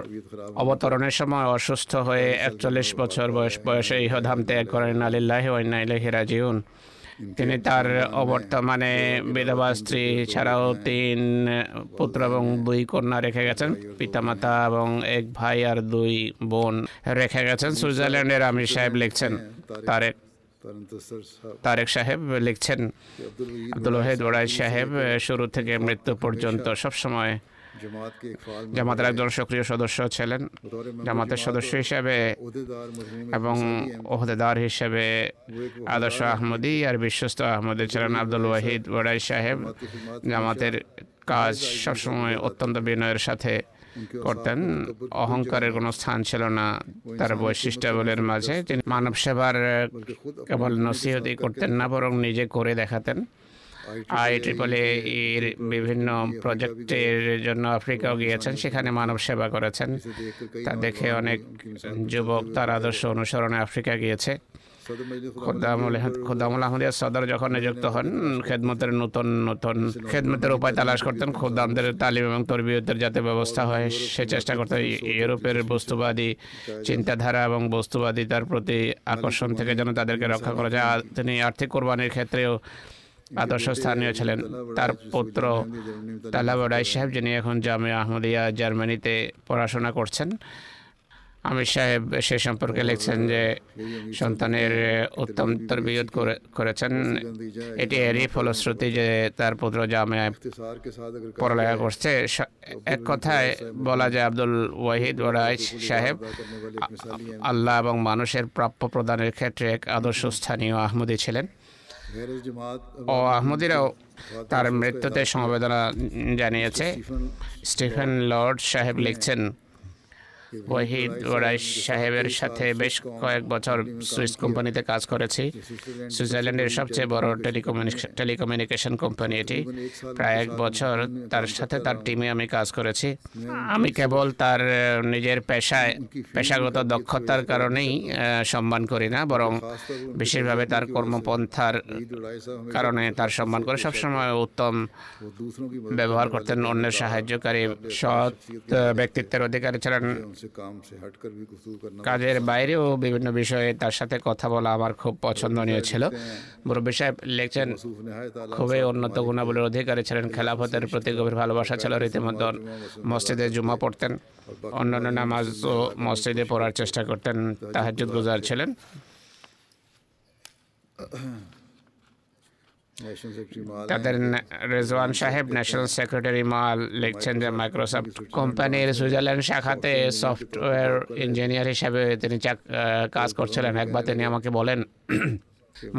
অবতরণের সময় অসুস্থ হয়ে একচল্লিশ বছর বয়স বয়সে ইহধাম ত্যাগ করেন আলিল্লাহি ওয়াইনাইলাহি রাজিউন তিনি তার অবর্তমানে বিধবা স্ত্রী ছাড়াও তিন পুত্র এবং দুই কন্যা রেখে গেছেন। পিতামাতা এবং এক ভাই আর দুই বোন রেখে গেছেন। সুইজারল্যান্ডের আমির সাহেব লিখছেন। তারেক তারেক সাহেব। লিখছেন। আব্দুল ওয়াহিদ ওড়াই সাহেব শুরু থেকে মৃত্যু পর্যন্ত সবসময় জামাতের একজন সক্রিয় সদস্য ছিলেন। জামাতের সদস্য হিসেবে এবং ওহদেদার হিসেবে আদর্শ আহমদি আর বিশ্বস্ত আহমদি ছিলেন আব্দুল ওয়াহিদ ওয়ারাই সাহেব। জামাতের কাজ সবসময় অত্যন্ত বিনয়ের সাথে করতেন। অহংকারের কোনো স্থান ছিল না তার বৈশিষ্ট্যগুলির মাঝে। তিনি মানব সেবার কেবল নসিহতি করতেন না বরং নিজে করে দেখাতেন। আইট্রিপলে এর বিভিন্ন প্রজেক্টের জন্য আফ্রিকাও গিয়েছেন, সেখানে মানব সেবা করেছেন। তা দেখে অনেক যুবক তার আদর্শ অনুসরণে আফ্রিকা গিয়েছে। খোদামুল আহমদিয়া সদর যখন নিযুক্ত হন খেদমতের নতুন নতুন খেদমতের উপায় তালাশ করতেন। খোদামদের তালিম এবং তরবিয়তের যাতে ব্যবস্থা হয়, সে চেষ্টা করতেন ইউরোপের বস্তুবাদী চিন্তাধারা এবং বস্তুবাদী তার প্রতি আকর্ষণ থেকে যেন তাদেরকে রক্ষা করা যায়। তিনি আর্থিক কোরবানির ক্ষেত্রেও আদর্শ স্থানীয় ছিলেন। তার পুত্র তালাবরাই সাহেব, যিনি এখন জামে আহমদিয়া, জার্মানিতে পড়াশোনা করছেন। আমির সাহেব সে সম্পর্কে লিখছেন যে, সন্তানের উত্তম তরবিয়ত করেছেন। এটি এরই ফলশ্রুতি যে তার পুত্র জামে পড়ালেখা করছে। এক কথায় বলা যায় আব্দুল ওয়াহিদ ওরাই সাহেব আল্লাহ এবং মানুষের প্রাপ্য প্রদানের ক্ষেত্রে এক আদর্শ স্থানীয় আহমদী ছিলেন। ও আহমদিরাও তার মৃত্যুতে সমবেদনা জানিয়েছে। স্টিফেন লর্ড সাহেব লিখছেন ওয়াহিদ ওরাই সাহেবের সাথে বেশ কয়েক বছর সুইস কোম্পানিতে কাজ করেছি। সুইজারল্যান্ডের সবচেয়ে বড় টেলিকমিউনিকেশন কোম্পানি এটি। প্রায় এক বছর তার সাথে তার টিমে আমি কাজ করেছি। আমি কেবল তার নিজের পেশায়, পেশাগত দক্ষতার কারণেই সম্মান করি না, বরং বিশেষভাবে তার কর্মপন্থার কারণে তার সম্মান করে সবসময় উত্তম ব্যবহার করতেন। অন্যের সাহায্যকারী সৎ ব্যক্তিত্বের অধিকারী ছিলেন কাজের বাইরেও বিভিন্ন বিষয়ে তার সাথে কথা বলা আমার খুব পছন্দনীয় ছিল মুরব্বী সাহেব লিখছেন খুবই উন্নত গুণাবলীর অধিকারী ছিলেন খেলাফতের প্রতি গভীর ভালোবাসা ছিল রীতিমতো মসজিদে জুমা পড়তেন অন্যান্য নামাজ ও মসজিদে পড়ার চেষ্টা করতেন তাহাজুদ গুজার ছিলেন। তাদের রেজওয়ান সাহেব ন্যাশনাল সেক্রেটারি মাল লিখছেন যে মাইক্রোসফট কোম্পানির সুইজারল্যান্ড শাখাতে সফটওয়্যার ইঞ্জিনিয়ার হিসাবে তিনি কাজ করছিলেন। একবার তিনি আমাকে বলেন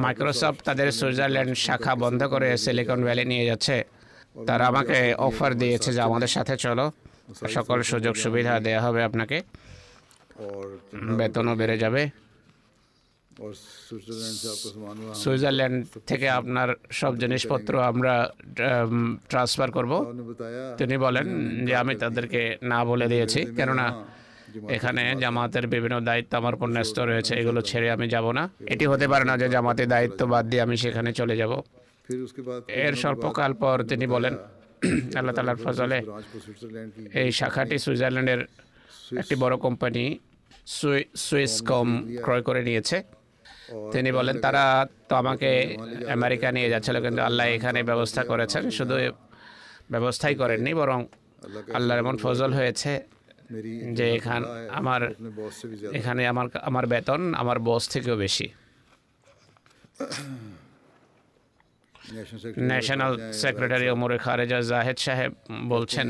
মাইক্রোসফট তাদের সুইজারল্যান্ড শাখা বন্ধ করে সিলিকন ভ্যালি নিয়ে যাচ্ছে। তারা আমাকে অফার দিয়েছে যে আমাদের সাথে চলো। সকল সুযোগ সুবিধা দেওয়া হবে আপনাকে। বেতনও বেড়ে যাবে। সুইজারল্যান্ড থেকে আপনার সব জিনিসপত্র আমরা ট্রান্সফার করব। তিনি বলেন যে আমি তাদেরকে না বলে দিয়েছি। কেননা এখানে জামাতের বিভিন্ন দায়িত্ব আমার উপর ন্যস্ত রয়েছে। এগুলো ছেড়ে আমি যাব না। এটি হতে পারে না যে জামাতের দায়িত্ব বাদ দিয়ে আমি সেখানে চলে যাব। এর স্বল্পকাল পর তিনি বলেন আল্লাহ তালার ফজলে এই শাখাটি সুইজারল্যান্ডের একটি বড় কোম্পানি সুইস কম ক্রয় করে নিয়েছে। তিনি বলেন, তারা তো আমাকে আমেরিকা নিয়ে যাচ্ছিল, কিন্তু আল্লাহ এখানে ব্যবস্থা করেছেন। শুধু ব্যবস্থাই করেননি, বরং আল্লাহর এমন ফজল হয়েছে যে এখান আমার, এখানে আমার আমার বেতন, আমার বস থেকেও বেশি। ন্যাশনাল সেক্রেটারি ওমর খারেজা জাহেদ সাহেব বলছেন,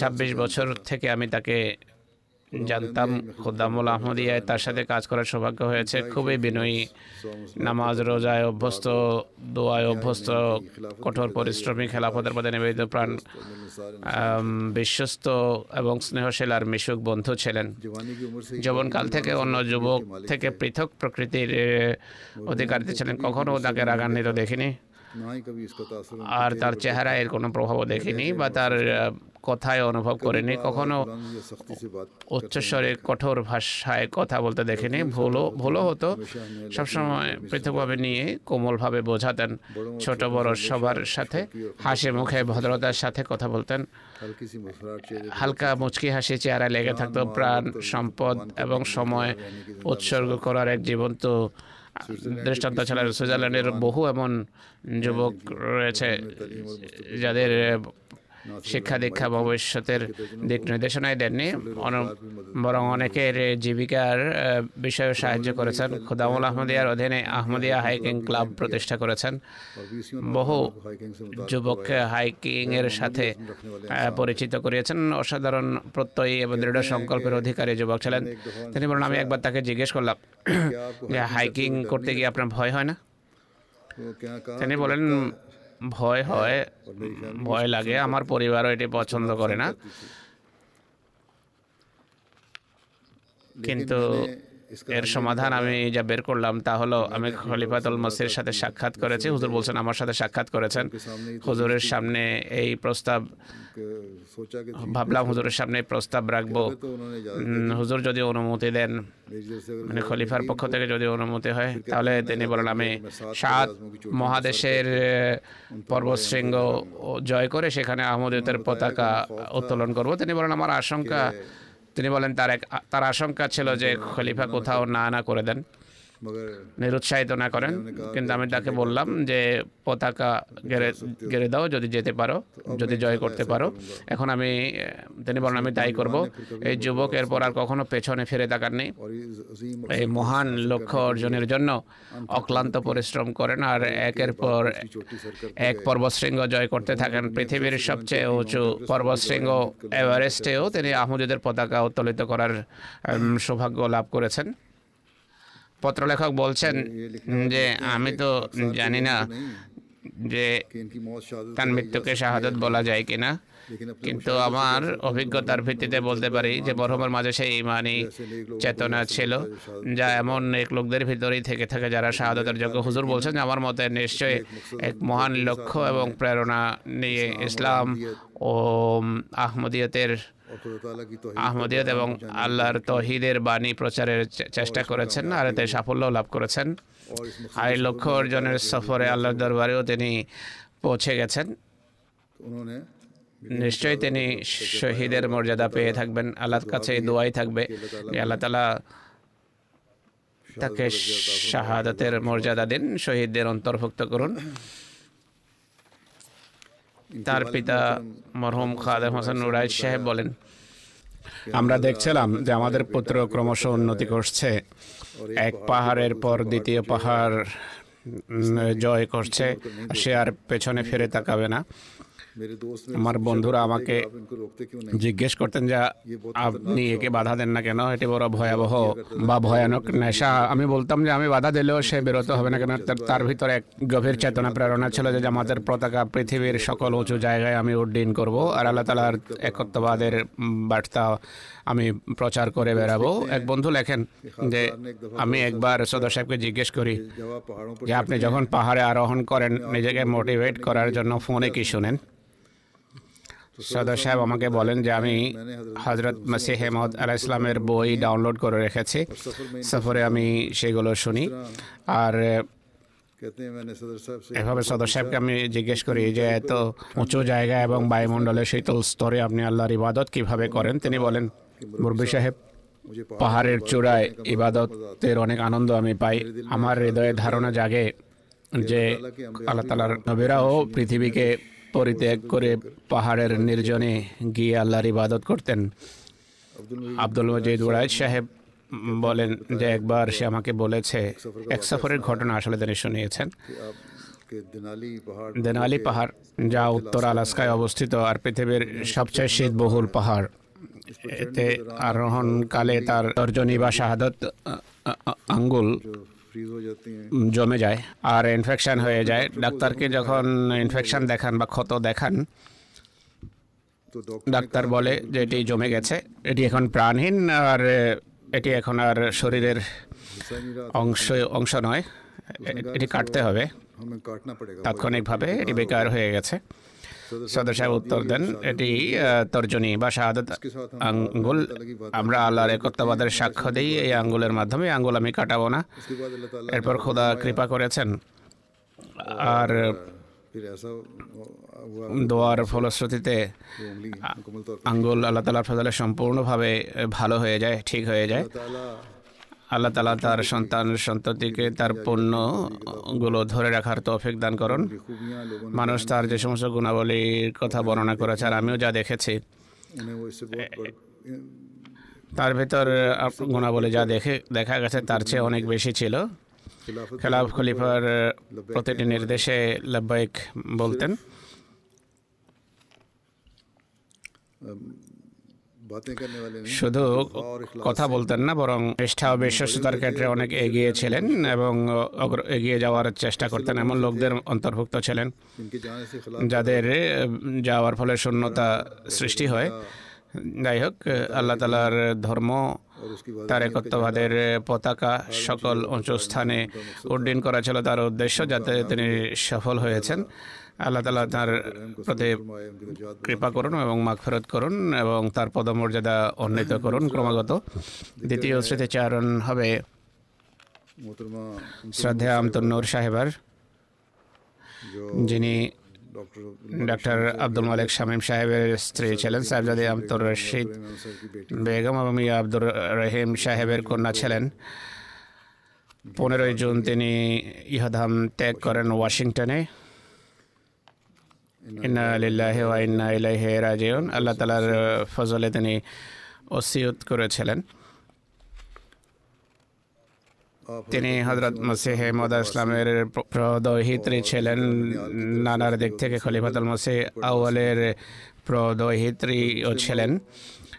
ছাব্বিশ বছর থেকে আমি তাকে জানতাম খোদ্দামুল আহমদিয়ায় তার সাথে কাজ করার সৌভাগ্য হয়েছে। খুবই বিনয়ী নামাজ রোজায় অভ্যস্ত দোয়ায় অভ্যস্ত কঠোর পরিশ্রমী খেলাফতের পদে নিবেদিত প্রাণ বিশ্বস্ত এবং স্নেহশীল আর মিশুক বন্ধু ছিলেন। যৌবনকাল থেকে অন্য যুবক থেকে পৃথক প্রকৃতির অধিকারী ছিলেন। কখনও তাকে রাগান্বিত দেখিনি। আর তার চেহারায় এর কোনো প্রভাবও দেখিনি বা তার কথায় অনুভব করেনি কখনো উচ্চস্বরে কঠোর ভাষায় কথা বলতে দেখিনি ভুলও ভুলও হতো। সবসময় পৃথকভাবে নিয়ে কোমলভাবে বোঝাতেন ছোট বড় সবার সাথে হাসি মুখে ভদ্রতার সাথে কথা বলতেন। হালকা মুচকি হাসি চেহারা লেগে থাকতো প্রাণ সম্পদ এবং সময় উৎসর্গ করার এক জীবন্ত দৃষ্টান্ত ছাড়া সুইজারল্যান্ডের বহু এমন যুবক রয়েছে যাদের শিক্ষা দীক্ষা ভবিষ্যতের দিক নির্দেশনাই দেননি বরং অনেকের জীবিকার বিষয়ে সাহায্য করেছেন। খুদামুল আহমদিয়ার অধীনে আহমদিয়া হাইকিং ক্লাব প্রতিষ্ঠা করেছেন। বহু যুবককে হাইকিংয়ের সাথে পরিচিত করিয়েছেন। অসাধারণ প্রত্যয়ী এবং দৃঢ় সংকল্পের অধিকারী যুবক ছিলেন। তিনি বলেন আমি একবার তাকে জিজ্ঞেস করলাম যে হাইকিং করতে গিয়ে আপনার ভয় হয় না? তিনি বলেন ভয় হয় ভয় লাগে আমার পরিবারও এটি পছন্দ করে না। কিন্তু এর সমাধান আমি যা বের করলাম তা হলো আমি খলিফাতুল মসির সাথে সাক্ষাৎ করেছি। হুজুর বলছেন আমার সাথে সাক্ষাৎ করেছেন। হুজুরের সামনে এই প্রস্তাব ভাবলাম হুজুরের সামনে প্রস্তাব রাখব। হুজুর যদি অনুমতি দেন মানে খলিফার পক্ষ থেকে যদি অনুমতি হয় তাহলে তিনি বলেন আমি সাত মহাদেশের পর্বশৃঙ্গ জয় করে সেখানে আহমদের পতাকা উত্তোলন করব। তিনি বলেন আমার আশঙ্কা তিনি বলেন তার এক তার আশঙ্কা ছিল যে খলিফা কোথাও না না করে দেন। নিরুৎসাহিত না করেন। কিন্তু আমি তাকে বললাম যে পতাকা গেড়ে গেড়ে দাও যদি যেতে পারো যদি জয় করতে পারো। এখন আমি তিনি বলেন আমি তাই করব। এই যুবক এরপর আর কখনো পেছনে ফিরে তাকাননি এই মহান লক্ষ্য অর্জনের জন্য অক্লান্ত পরিশ্রম করেন আর একের পর এক পর্বতশৃঙ্গ জয় করতে থাকেন। পৃথিবীর সবচেয়ে উঁচু পর্বতশৃঙ্গ এভারেস্টেও তিনি আহমদের পতাকা উত্তোলিত করার সৌভাগ্য লাভ করেছেন। পত্রলেখক বলছেন যে আমি তো জানি না যে তার মৃত্যুকে শাহাদত বলা যায় কিনা। কিন্তু আমার অভিজ্ঞতার ভিত্তিতে বলতে পারি যে মরহমের মাঝে সেই ইমানি চেতনা ছিল যা এমন এক লোকদের ভিতরেই থেকে থাকে যারা শাহাদতের যোগ্য। হুজুর বলছেন আমার মতে নিশ্চয়ই এক মহান লক্ষ্য এবং প্রেরণা নিয়ে ইসলাম ও আহমদিয়তের আহমদিয়ত এবং আল্লাহর তহিদের বাণী প্রচারের চেষ্টা করেছেন আর এতে সাফল্য লাভ করেছেন। আর লক্ষ অর্জনের সফরে আল্লাহর দরবারেও তিনি পৌঁছে গেছেন। নিশ্চয়ই তিনি শহীদের মর্যাদা পেয়ে থাকবেন। আল্লাহর কাছে দোয়াই থাকবে আল্লাহ তালা তাকে শাহাদাতের মর্যাদা দিন শহীদদের অন্তর্ভুক্ত করুন। তার পিতা মরহুম খাদের হোসেন নুরাইজ সাহেব বলেন। আমরা দেখছিলাম যে আমাদের পুত্র ক্রমশ উন্নতি করছে। এক পাহাড়ের পর দ্বিতীয় পাহাড় জয় করছে সে আর পেছনে ফিরে তাকাবে না। আমার বন্ধুরা আমাকে জিজ্ঞেস করতেন যে আপনি একে বাধা দেন না কেন এটি বড় ভয়াবহ বা ভয়ানক নেশা আমি বলতাম যে আমি বাধা দিলেও সে বিরত হবে না কেন তার ভিতরে এক গভীর চেতনা প্রেরণা ছিল যে আমাদের পতাকা পৃথিবীর সকল উঁচু জায়গায় আমি উড্ডীন করব আর আল্লাহ তালার একত্ববাদের বার্তা আমি প্রচার করে বেড়াবো এক বন্ধু লেখেন যে আমি একবার সদর সাহেবকে জিজ্ঞেস করি যে আপনি যখন পাহাড়ে আরোহণ করেন নিজেকে মোটিভেট করার জন্য ফোনে কি শুনেন সদা সাহেব আমাকে বলেন যে আমি হজরত মাসিহ হেমদ আলাহ ইসলামের বই ডাউনলোড করে রেখেছি। সফরে আমি সেগুলো শুনি। আর এভাবে সদর সাহেবকে আমি জিজ্ঞেস করি যে, এত উঁচু জায়গা এবং বায়ুমণ্ডলে শীতল স্তরে আপনি আল্লাহর ইবাদত কীভাবে করেন? তিনি বলেন মুরবি সাহেব, পাহাড়ের চূড়ায় ইবাদতের অনেক আনন্দ আমি পাই। আমার হৃদয়ে ধারণা জাগে যে আল্লাহ তালার নবীরাও পৃথিবীকে পরিত্যাগ করে পাহাড়ের নির্জনে গিয়ে আল্লাহর ইবাদত করতেন। আব্দুল মজিদ ওড়াইদ সাহেব বলেন যে একবার সে আমাকে বলেছে, এক সফরের ঘটনা আসলে তিনি শুনিয়েছেন। দেনালি পাহাড় যা উত্তর আলাস্কায় অবস্থিত আর পৃথিবীর সবচেয়ে শীতবহুল পাহাড়। এতে আরোহণকালে তার তর্জনী বা শাহাদত আঙ্গুল জমে যায়। আর ইনফেকশন হয়ে যায়। ডাক্তারকে যখন ইনফেকশন দেখান বা ক্ষত দেখান ডাক্তার বলে যে এটি জমে গেছে এটি এখন প্রাণহীন আর এটি এখন আর শরীরের অংশ অংশ নয়। এটি কাটতে হবে। তাৎক্ষণিকভাবে এটি বেকার হয়ে গেছে। সদস্যায় উত্তর দেন, এটি তর্জনী বা শাহাদত আঙ্গুল। আমরা আল্লাহর একত্ববাদের সাক্ষ্য দিই, এই আঙ্গুলের মাধ্যমে আঙ্গুল আমি কাটাবো না। এরপর খোদা কৃপা করেছেন। আর দোয়ার ফলশ্রুতিতে আঙ্গুল আল্লাহ তালার ফজলে সম্পূর্ণভাবে ভালো হয়ে যায়, ঠিক হয়ে যায়। আল্লাহ তালা তার সন্তান সন্ততিকে তার পণ্যগুলো ধরে রাখার তৌফিক দান করুন। মানুষ তার যে সমস্ত গুণাবলীর কথা বর্ণনা করেছে আর আমিও যা দেখেছি, তার ভেতর গুণাবলী যা দেখে, দেখা গেছে তার চেয়ে অনেক বেশি ছিল। খেলাফ খলিফার প্রতিটি নির্দেশে লাভবাইক বলতেন। শুধু কথা বলতেন না বরং নিষ্ঠা ও বিশ্বস্ততার ক্ষেত্রে অনেক এগিয়ে ছিলেন এবং এগিয়ে যাওয়ার চেষ্টা করতেন এমন লোকদের অন্তর্ভুক্ত ছিলেন। যাদের যাওয়ার ফলে শূন্যতা সৃষ্টি হয়। যাই হোক আল্লাহ তালার ধর্ম তার একত্ববাদের পতাকা সকল উঁচু স্থানে উড্ডীন করা ছিল তার উদ্দেশ্য যাতে তিনি সফল হয়েছেন। আল্লাহ তালা তার প্রতি কৃপা করুন এবং মাগফেরত করুন এবং তার পদমর্যাদা উন্নীত করুন ক্রমাগত। দ্বিতীয় স্মৃতিচারণ হবে শ্রদ্ধা আমতুন্নুর সাহেবার, যিনি ডাক্তার আব্দুল মালিক শামীম সাহেবের স্ত্রী ছিলেন, সাহেবজাদে আব্দুর রশিদ বেগম এবং মিয়া আব্দুর রহিম সাহেবের কন্যা ছিলেন। পনেরোই জুন তিনি ইহাধাম ত্যাগ করেন ওয়াশিংটনে। ইন্না রাজিউন আল্লাহ ফজলে তিনি ওসিয়ত করেছিলেন। তিনি হজরত মসিহ মদা ইসলামের প্র- প্রদহিত্রী ছিলেন। নানার দিক থেকে খলিফাতুল মসিহ আউয়ালের প্রদহিত্রীও ছিলেন।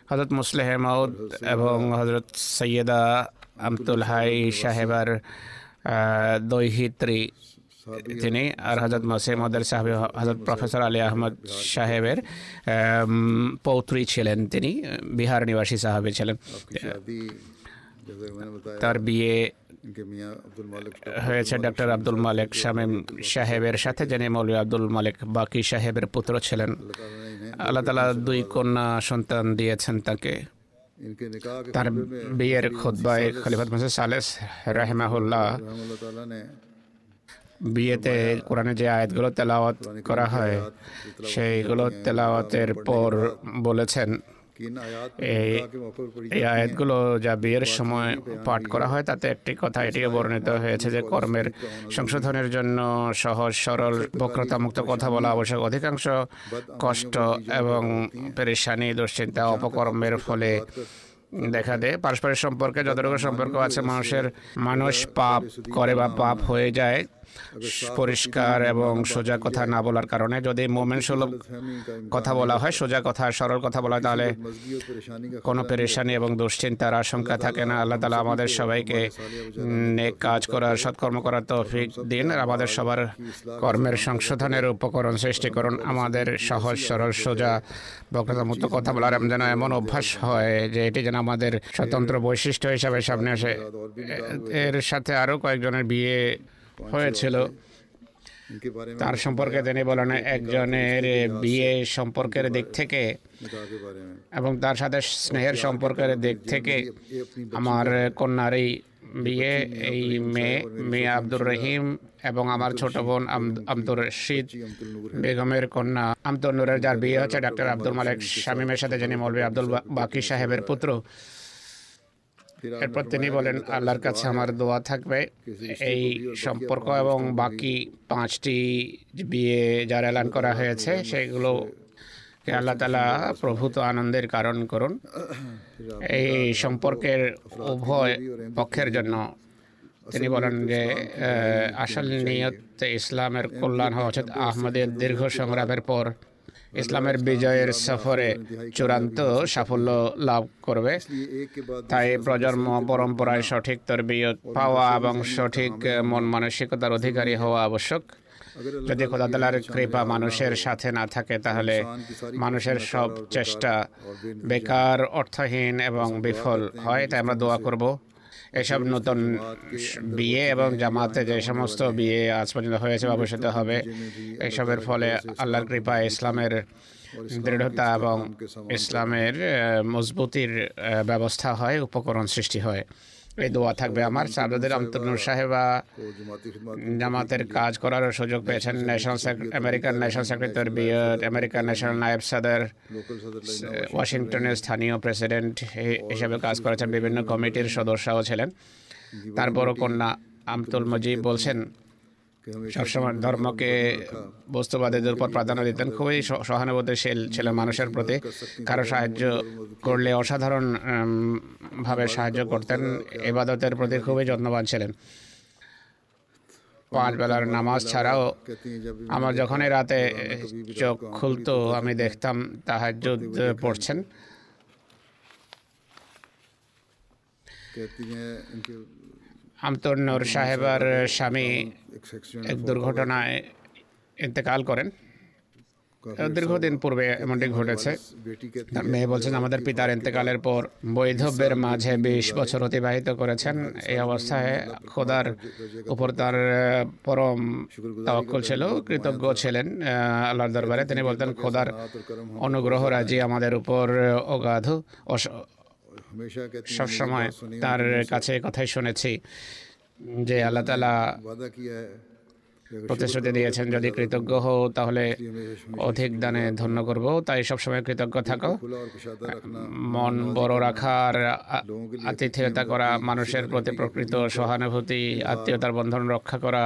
হজরত মুসলেহ মাউদ এবং হজরত সৈয়দা আমতুল হাই সাহেবার দৈহিত্রী তিনি আর হজরত মসে মদার সাহেব হজরত প্রফেসর আলী আহমদ সাহেবের পৌত্রী ছিলেন তিনি, বিহার নিবাসী সাহাবে ছিলেন। তার বিয়ে হয়েছে ডক্টর আব্দুল মালিক শামীম সাহেবের সাথে, যিনি মৌলী আব্দুল মালিক বাকি সাহেবের পুত্র ছিলেন। আল্লাহ তালা দুই কন্যা সন্তান দিয়েছেন তাকে। তার বিয়ের খোদ্বায় খলিফাত মাসে সালেস রাহেমাহুল্লাহ বিয়েতে কোরআনে যে আয়াতগুলো তেলাওয়াত করা হয়, সেইগুলো তেলাওয়াতের পর বলেছেন, এই আয়াতগুলো যা বিয়ের সময় পাঠ করা হয়, তাতে একটি কথা এটিও বর্ণিত হয়েছে যে কর্মের সংশোধনের জন্য সহজ, সরল, বক্রতামুক্ত কথা বলা আবশ্যক। অধিকাংশ কষ্ট এবং পেরেশানি, দুশ্চিন্তা, অপকর্মের ফলে দেখা দেয়। পারস্পরিক সম্পর্কে যতটুকু সম্পর্ক আছে, মানুষের, মানুষ পাপ করে বা পাপ হয়ে যায় পরিষ্কার এবং সোজা কথা না বলার কারণে যদি মোমেন সুলভ কথা বলা হয়, সোজা কথা, সরল কথা বলা তাহলে কোনো পেরেশানি এবং দুশ্চিন্তার আশঙ্কা থাকে না। আল্লাহ তালা আমাদের সবাইকে নেক কাজ করার, সৎকর্ম করার তৌফিক দিন। আমাদের সবার কর্মের সংশোধনের উপকরণ সৃষ্টি করুন। আমাদের সহজ, সরল, সোজা বক্রতামুক্ত কথা বলার যেন এমন অভ্যাস হয় যে এটি যেন আমাদের স্বতন্ত্র বৈশিষ্ট্য হিসাবে সামনে আসে। এর সাথে আরও কয়েকজনের বিয়ে হয়েছিল তার সম্পর্কে তিনি বলেন একজনের বিয়ে সম্পর্কের দিক থেকে এবং তার সাথে স্নেহের সম্পর্কের দিক থেকে আমার কন্যার এই বিয়ে এই মেয়ে মেয়ে আব্দুর রহিম এবং আমার ছোট বোন আব্দুর রশিদ বেগমের কন্যা আমতুল নুরের যার বিয়ে হচ্ছে ডাক্তার আব্দুল মালিক শামীমের সাথে যিনি মৌলবী আব্দুল বাকি সাহেবের পুত্র এরপর তিনি বলেন আল্লাহর কাছে আমার দোয়া থাকবে। এই সম্পর্ক এবং বাকি পাঁচটি বিয়ে যার এলান করা হয়েছে সেগুলো আল্লাহ তালা প্রভূত আনন্দের কারণ করুন। এই সম্পর্কের উভয় পক্ষের জন্য তিনি বলেন যে আসল নিয়ত ইসলামের কল্যাণ হওয়া উচিত। আহমদের দীর্ঘ সংগ্রামের পর ইসলামের বিজয়ের সফরে চূড়ান্ত সাফল্য লাভ করবে। তাই প্রজন্ম পরম্পরায় সঠিক তরবিয়ত পাওয়া এবং সঠিক মন মানসিকতার অধিকারী হওয়া আবশ্যক। যদি খোদাতালার কৃপা মানুষের সাথে না থাকে, তাহলে মানুষের সব চেষ্টা বেকার, অর্থহীন এবং বিফল হয়। তাই আমরা দোয়া করব। এসব নতুন বিয়ে এবং জামাতে যে সমস্ত বিয়ে আজ পর্যন্ত হয়েছে বা হবে, এসবের ফলে আল্লাহর কৃপা ইসলামের দৃঢ়তা এবং ইসলামের মজবুতির ব্যবস্থা হয়, উপকরণ সৃষ্টি হয়। এই দোয়া থাকবে আমার। সাদাদের আমতনুর সাহেবা জামাতের কাজ করার সুযোগ পেয়েছেন। ন্যাশনাল আমেরিকান ন্যাশনাল সেক্রেটারি বিয়ার আমেরিকান ন্যাশনাল নায়েব সাদার ওয়াশিংটনের স্থানীয় প্রেসিডেন্ট হিসেবে কাজ করেছেন। বিভিন্ন কমিটির সদস্যও ছিলেন। তারপরও কন্যা আমতুল মজিব বলছেন সবসময় ধর্মকে বস্তুবাদীদের উপর প্রাধান্য দিতেন। খুবই সহানুভূতিশীল ছিল মানুষের প্রতি কারও সাহায্য করলে অসাধারণ ভাবে সাহায্য করতেন। এবাদতের প্রতি খুবই যত্নবান ছিলেন। পাঁচ বেলার নামাজ ছাড়াও আমার যখনই রাতে চোখ খুলতো আমি দেখতাম তাহাজুদ পড়ছেন। আমতর নূর সাহেবার স্বামী এক দুর্ঘটনায় ইন্তেকাল করেন। দীর্ঘদিন পূর্বে এমনটি ঘটেছে। তার মেয়ে বলছেন আমাদের পিতার ইন্তেকালের পর বৈধব্যের মাঝে বিশ বছর অতিবাহিত করেছেন। এই অবস্থায় খোদার উপর তার পরম তাওয়াক্কুল ছিল কৃতজ্ঞ ছিলেন আল্লাহর দরবারে। তিনি বলতেন খোদার অনুগ্রহ রাজি আমাদের উপর অগাধ সবসময় তার কাছে কথাই শুনেছি। যে আল্লাহ তালা প্রতিশ্রুতি দিয়েছেন, যদি কৃতজ্ঞ হও, তাহলে অধিক দানে ধন্য করব। তাই সবসময় কৃতজ্ঞ থাকো। মন বড় রাখার আতিথেয়তা করা, মানুষের প্রতি প্রকৃত সহানুভূতি, আত্মীয়তার বন্ধন রক্ষা করা,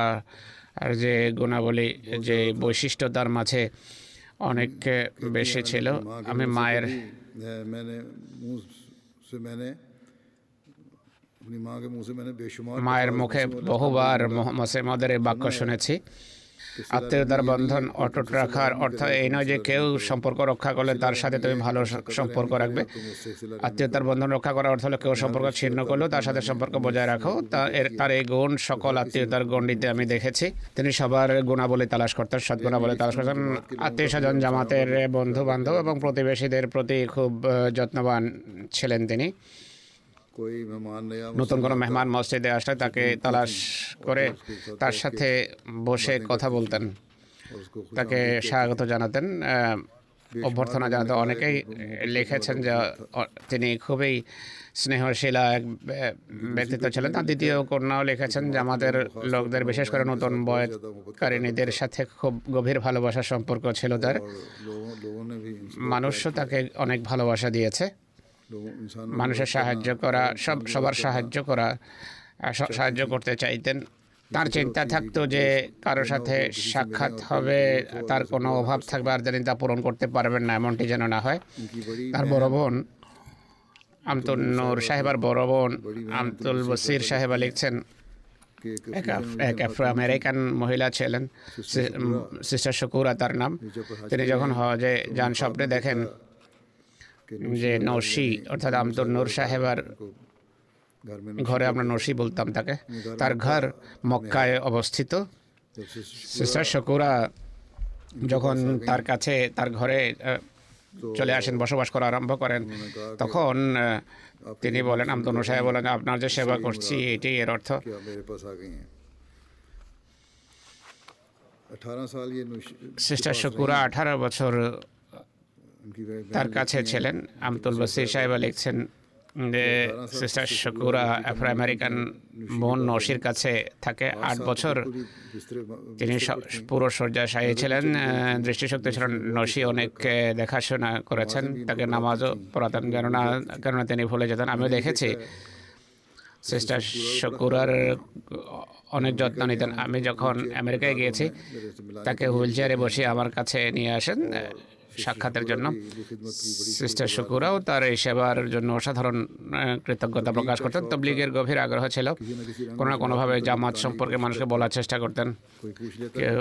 আর যে গুণাবলী, যে বৈশিষ্ট্য তার মাঝে অনেক বেশি ছিল। আমি মায়ের মায়ের মুখে বহুবার মোহাম্মদের বাক্য শুনেছি। আত্মীয়তার বন্ধন অটুট রাখার অর্থ এই নয় যে কেউ সম্পর্ক রক্ষা করলে তার সাথে তুমি ভালো সম্পর্ক রাখবে। আত্মীয়তার বন্ধন রক্ষা করার অর্থ হলো কেউ সম্পর্ক ছিন্ন করলেও তার সাথে সম্পর্ক বজায় রাখো। তার এই গুণ সকল আত্মীয়তার গণ্ডিতে আমি দেখেছি। তিনি সবার গুণাবলী তালাশ করতেন সদ্গুণাবলী তালাশ করতেন। আত্মীয় স্বজন জামাতের বন্ধু বান্ধব এবং প্রতিবেশীদের প্রতি খুব যত্নবান ছিলেন তিনি। নতুন কোনো মেহমান মসজিদে আসলে তাকে তালাশ করে তার সাথে বসে কথা বলতেন। তাকে স্বাগত জানাতেন। অভ্যর্থনা জানাতে অনেকেই লিখেছেন যে তিনি খুবই স্নেহশীলা এক ব্যক্তিত্ব ছিলেন। তার দ্বিতীয় কন্যাও লিখেছেন যে আমাদের লোকদের বিশেষ করে নতুন বয়কারিণীদের সাথে খুব গভীর ভালোবাসার সম্পর্ক ছিল তার। মানুষও তাকে অনেক ভালোবাসা দিয়েছে। মানুষের সাহায্য করা সব সবার সাহায্য করা সাহায্য করতে চাইতেন। তার চিন্তা থাকতো যে কারও সাথে সাক্ষাৎ হবে তার কোনো অভাব থাকবে আর যেন তা পূরণ করতে পারবেন না এমনটি যেন না হয়। তার বড় বোন আমতুল নূর সাহেবার বড় বোন আমতুল বসির সাহেবা লিখছেন এক আফ্রো আমেরিকান মহিলা ছিলেন। সিস্টার শকুরা তার নাম। তিনি যখন হজে যান স্বপ্নে দেখেন যে নসি অর্থাৎ আমি তো নূর সাহেবার ঘরে আমরা নসি বলতাম তাকে। তার ঘর মক্কায় অবস্থিত। সিস্টার শকুরা যখন তার কাছে তার ঘরে চলে আসেন বসবাস করা আরম্ভ করেন তখন তিনি বলেন আমদনু সাহেব বলেন আপনার যে সেবা করছি এটি এর অর্থ। সিস্টার শকুরা আঠারো বছর তার কাছে ছিলেন আমতুল বসির সাহেবা লিখছেন যে সিস্টার শকুরা আফ্রো আমেরিকান বোন নসির কাছে থাকে আট বছর। তিনি পুরো শয্যাশায়ী ছিলেন দৃষ্টিশক্তি ছিলেন। নসি অনেক দেখাশোনা করেছেন তাকে নামাজও পড়াতেন কেননা কেননা তিনি ভুলে যেতেন। আমিও দেখেছি সিস্টার শকুরার অনেক যত্ন নিতেন। আমি যখন আমেরিকায় গিয়েছি তাকে হুইল চেয়ারে বসে আমার কাছে নিয়ে আসেন। সাক্ষাতের জন্য। সিস্টার শুকুরাও তার এই সেবার জন্য অসাধারণ কৃতজ্ঞতা প্রকাশ করতেন। তবলিগের গভীর আগ্রহ ছিল। কোনো না কোনোভাবে জামাত সম্পর্কে মানুষকে বলার চেষ্টা করতেন। কেউ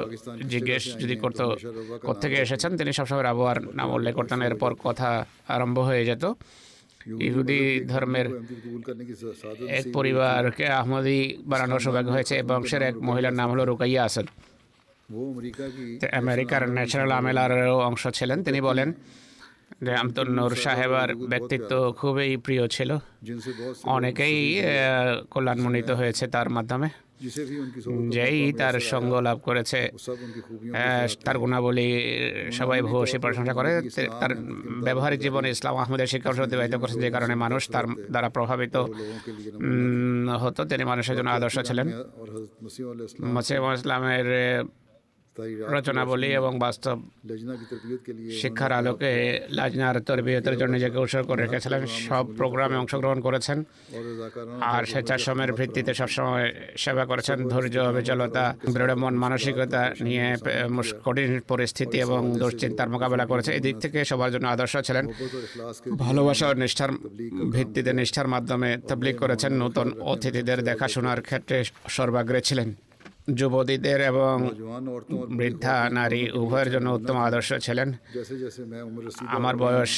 জিজ্ঞেস যদি করতো কোথেকে এসেছেন তিনি সবসময় আবহাওয়ার নাম উল্লেখ করতেন। এরপর কথা আরম্ভ হয়ে যেত। ইহুদি ধর্মের এক পরিবারকে আহমদি বানানোর সৌভাগ্য হয়েছে বংশের এক মহিলার নাম হলো রুকাইয়া আসল আমেরিকার ন্যাচারাল আমেলারও অংশ ছিলেন তিনি বলেন যে আমতুন্নুর সাহেবার ব্যক্তিত্ব খুবই প্রিয় ছিল। অনেকেই কল্যাণমণ্ডিত হয়েছে তার মাধ্যমে। যেই তার সঙ্গ লাভ করেছে তার গুণাবলী সবাই ভূয়সী প্রশংসা করে। তার ব্যবহারিক জীবনে ইসলাম আহমদের শিক্ষা অতিবাহিত করেছেন যে কারণে মানুষ তার দ্বারা প্রভাবিত হতো। তিনি মানুষের জন্য আদর্শ ছিলেন। মসিম ইসলামের রচনাবলী এবং বাস্তব শিক্ষার আলোকে লাজনার তরবিয়তের জন্য নিজেকে উৎসর্গ রেখেছিলেন সব প্রোগ্রামে অংশগ্রহণ করেছেন। আর স্বেচ্ছাশ্রমের ভিত্তিতে সবসময় সেবা করেছেন। ধৈর্য অবিচলতা দৃঢ়মন মানসিকতা নিয়ে কঠিন পরিস্থিতি এবং দুশ্চিন্তার মোকাবেলা করেছে। এদিক থেকে সবার জন্য আদর্শ ছিলেন। ভালোবাসা ও নিষ্ঠার ভিত্তিতে নিষ্ঠার মাধ্যমে তবলিক করেছেন নতুন অতিথিদের দেখাশোনার ক্ষেত্রে সর্বাগ্রে ছিলেন। যুবতীদের এবং বৃদ্ধা নারী উভয়ের জন্য উত্তম আদর্শ ছিলেন। আমার বয়স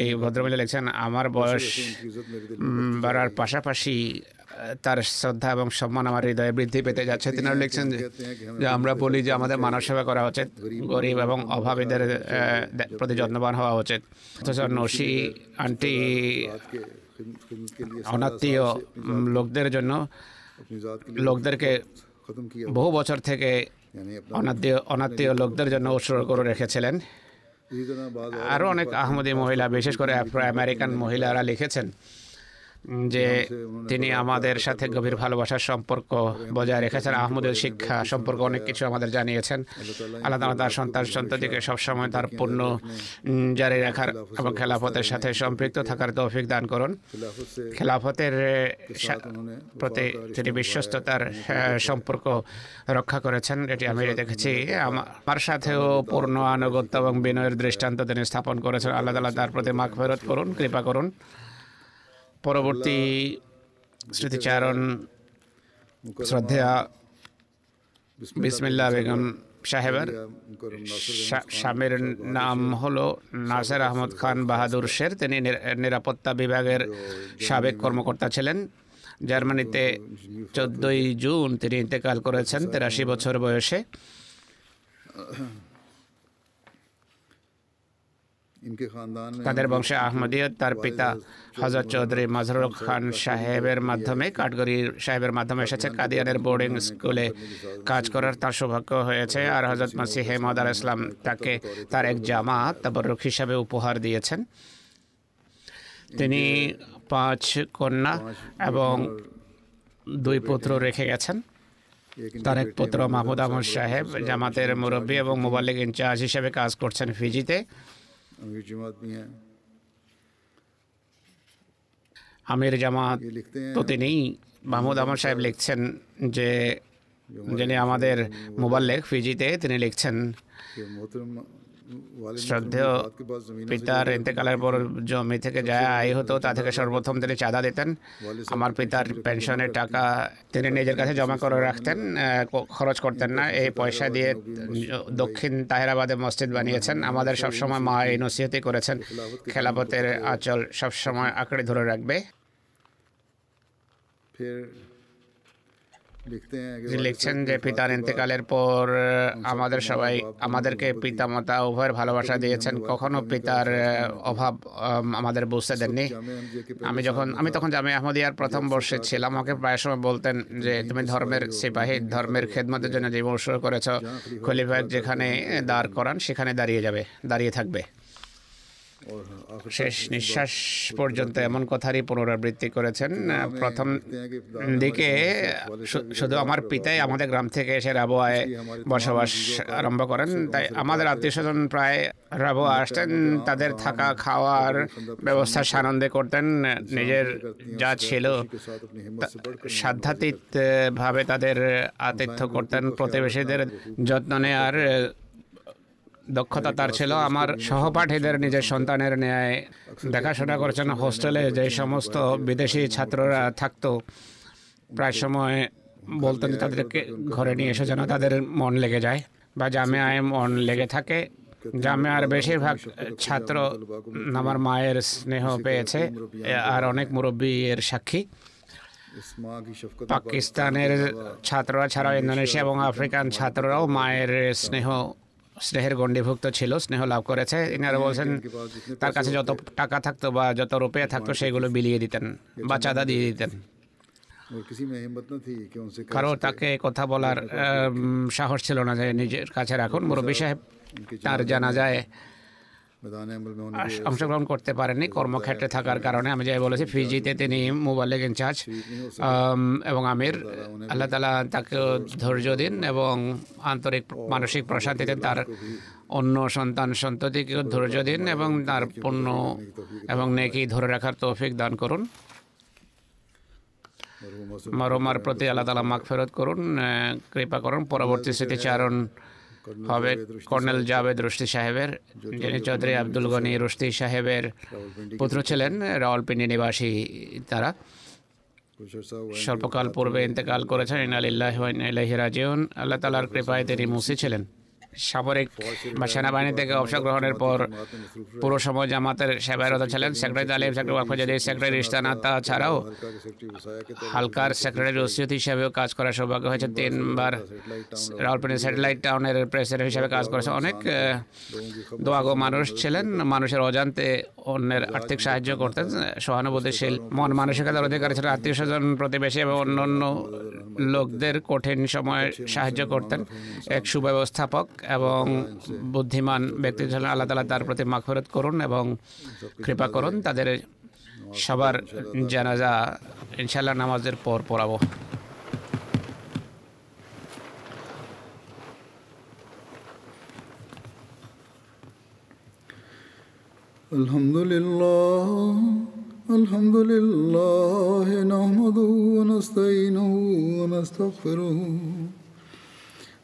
এই ভদ্রমহিলা লিখছেন আমার বয়স বাড়ার পাশাপাশি তার শ্রদ্ধা এবং সম্মান আমার হৃদয়ে বৃদ্ধি পেতে যাচ্ছে। তিনি লিখছেন যে আমরা বলি যে আমাদের মানব সেবা করা উচিত। গরিব এবং অভাবীদের প্রতি যত্নবান হওয়া উচিত। অথচ নসি আন্টি অনাত্মীয় লোকদের জন্য লোকদেরকে বহু বছর থেকে অনাত্মীয় লোকদের জন্য উৎসর্গ করে রেখেছিলেন। আরও অনেক আহমদী মহিলা বিশেষ করে আফ্রো আমেরিকান মহিলারা লিখেছেন যে তিনি আমাদের সাথে গভীর ভালোবাসার সম্পর্ক বজায় রেখেছেন। আহমদের শিক্ষা সম্পর্কে অনেক কিছু আমাদের জানিয়েছেন। আল্লাহ তালা তার সন্তান সন্ততিকে সবসময় তার পূর্ণ জারি রাখার এবং খেলাফতের সাথে সম্পৃক্ত থাকার তৌফিক দান করুন। খেলাফতের প্রতি তিনি বিশ্বস্ততার সম্পর্ক রক্ষা করেছেন, এটি আমি দেখেছি। আমার সাথেও পূর্ণ আনুগত্য এবং বিনয়ের দৃষ্টান্ত তিনি স্থাপন করেছেন। আল্লাহ তালা তার প্রতি মাখ ফেরত করুন, কৃপা করুন। পরবর্তী স্মৃতিচারণ শ্রদ্ধেয়া বিসমিল্লা বেগম সাহেবের স্বামীর নাম হলো নাসের আহমদ খান বাহাদুর শের। তিনি নিরাপত্তা বিভাগের সাবেক কর্মকর্তা ছিলেন। জার্মানিতে চোদ্দোই জুন তিনি ইন্তেকাল করেছেন তেরাশি বছর বয়সে। তাদের বংশে আহমদীয় তার পিতা হজরত চৌধুরী মাজরুল খান সাহেবের মাধ্যমে কাঠগড়ি সাহেবের মাধ্যমে এসেছে কাদিয়ানের বোর্ডিং স্কুলে কাজ করার তার সৌভাগ্য হয়েছে। আর হজরত মাসি হেমদ আল ইসলাম তাকে তার এক জামা তাবরুক হিসাবে উপহার দিয়েছেন। তিনি পাঁচ কন্যা এবং দুই পুত্র রেখে গেছেন। তার এক পুত্র মাহমুদ আহমদ সাহেব জামাতের মুরব্বী এবং মোবাইল ইনচার্জ হিসেবে কাজ করছেন ফিজিতে। আমির জামাত তো তিনি মাহমুদ আহমদ সাহেব লিখছেন যে যিনি আমাদের মোবাল্লেক ফিজিতে তিনি লিখছেন শ্রদ্ধেয় পিতার ইন্তেকালের পর জমি থেকে যা আয় হতো তা থেকে সর্বপ্রথম তিনি চাঁদা দিতেন। আমার পিতার পেনশনের টাকা তিনি নিজের কাছে জমা করে রাখতেন খরচ করতেন না। এই পয়সা দিয়ে দক্ষিণ তাহেরাবাদে মসজিদ বানিয়েছেন। আমাদের সবসময় মা এই নসিহতি করেছেন। খেলাপথের আচল সবসময় আঁকড়ে ধরে রাখবে। লিখছেন যে পিতার ইন্তেকালের পর আমাদের সবাই আমাদেরকে পিতামাতা উভয়ের ভালোবাসা দিয়েছেন। কখনো পিতার অভাব আমাদের বুঝতে দেননি। আমি যখন আমি তখন জামে আহমদিয়ার প্রথম বর্ষে ছিলাম। আমাকে প্রায় সময় বলতেন যে তুমি ধর্মের সিপাহী ধর্মের খেদমতের জন্য জীবন বর্ষ করেছ খলিফা যেখানে দাঁড় করান সেখানে দাঁড়িয়ে যাবে দাঁড়িয়ে থাকবে। শেষ নিঃশ্বাস পর্যন্ত এমন কথারই পুনরাবৃত্তি করেছেন। প্রথম দিকে শুধু আমার পিতাই আমাদের গ্রাম থেকে এসে রাবোয়ায় বসবাস আরম্ভ করেন। তাই আমাদের আত্মীয় স্বজন প্রায় রাবোয়া আসতেন তাদের থাকা খাওয়ার ব্যবস্থা সানন্দে করতেন। নিজের যা ছিল সাধ্যাতীতভাবে তাদের আতিথ্য করতেন। প্রতিবেশীদের যত্ন নেওয়ার দক্ষতা তার ছিল। আমার সহপাঠীদের নিজের সন্তানের ন্যায় দেখাশোনা করেছেন। হোস্টেলে যে সমস্ত বিদেশি ছাত্ররা থাকতো প্রায় সময় বলতেন তাদেরকে ঘরে নিয়ে এসে যেন তাদের মন লেগে যায় বা জামিয়ায় মন লেগে থাকে। জামিয়ার বেশিরভাগ ছাত্র আমার মায়ের স্নেহ পেয়েছে আর অনেক মুরব্বী এর সাক্ষী। পাকিস্তানের ছাত্ররা ছাড়াও ইন্দোনেশিয়া এবং আফ্রিকান ছাত্ররাও মায়ের স্নেহ স্নেহের গণ্ডিভুক্ত ছিল স্নেহ লাভ করেছে। ইনারা বলছেন তার কাছে যত টাকা থাকতো বা যত রুপে থাকতো সেগুলো বিলিয়ে দিতেন বা চাঁদা দিয়ে দিতেন। কারও তাকে কথা বলার সাহস ছিল না যে নিজের কাছে রাখুন। মুরব্বী সাহেব তার জানা যায় অংশগ্রহণ করতে পারেননি কর্মক্ষেত্রে থাকার কারণে। আমি যাই বলেছি ফিজিতে তিনি মোবাইলের ইনচার্জ এবং আমির আল্লাহ তালা তাকে ধৈর্য দিন এবং আন্তরিক মানসিক প্রশান্তিতে তার অন্য সন্তান সন্ততিকে ধৈর্য দিন এবং তার পণ্য এবং নেকি ধরে রাখার তৌফিক দান করুন। মরমার প্রতি আল্লাহ তালা মাগ ফেরত করুন কৃপা করুন পরবর্তী স্মৃতিচারণ হবে কর্নেল জাভেদ রুশতি সাহেবের যিনি চৌধুরী আব্দুল গনি রুশতি সাহেবের পুত্র ছিলেন রাওয়ালপিন্ডি নিবাসী তারা। স্বল্পকাল পূর্বে ইন্তেকাল করেছেন ইনালিল্লাহ ইলাহি রাজিউন। আল্লাহ তালার কৃপায় তিনি মুসি ছিলেন। সামরিক বা সেনাবাহিনী থেকে অবসর গ্রহণের পর পুরো সময় জামাতের সেবায়রত ছিলেন। সেক্রেটারি আলিম সেক্রেটারি সেক্রেটারি ইস্তানাতা ছাড়াও হালকার সেক্রেটারি রসিদ হিসাবেও কাজ করার সৌভাগ্য হয়েছে। তিনবার রাওয়ালপিন্ডি স্যাটেলাইট টাউনের প্রেসিডেন্ট হিসাবে কাজ করেছে। অনেক দোয়াগো মানুষ ছিলেন। মানুষের অজান্তে অন্যের আর্থিক সাহায্য করতেন। সহানুভূতিশীল, মন মানসিকতার অধিকার ছিল আত্মীয় স্বজন, প্রতিবেশী এবং অন্যান্য লোকদের কঠিন সময় সাহায্য করতেন। এক সুব্যবস্থাপক এবং বুদ্ধিমান ব্যক্তি ছিলেন আল্লাহ তালা তার প্রতি মাখফরত করুন এবং কৃপা করুন তাদের সবার জানাজা ইনশাল্লাহ নামাজের পর পড়াবো الحمد لله الحمد لله نحمده ونستعينه ونستغفره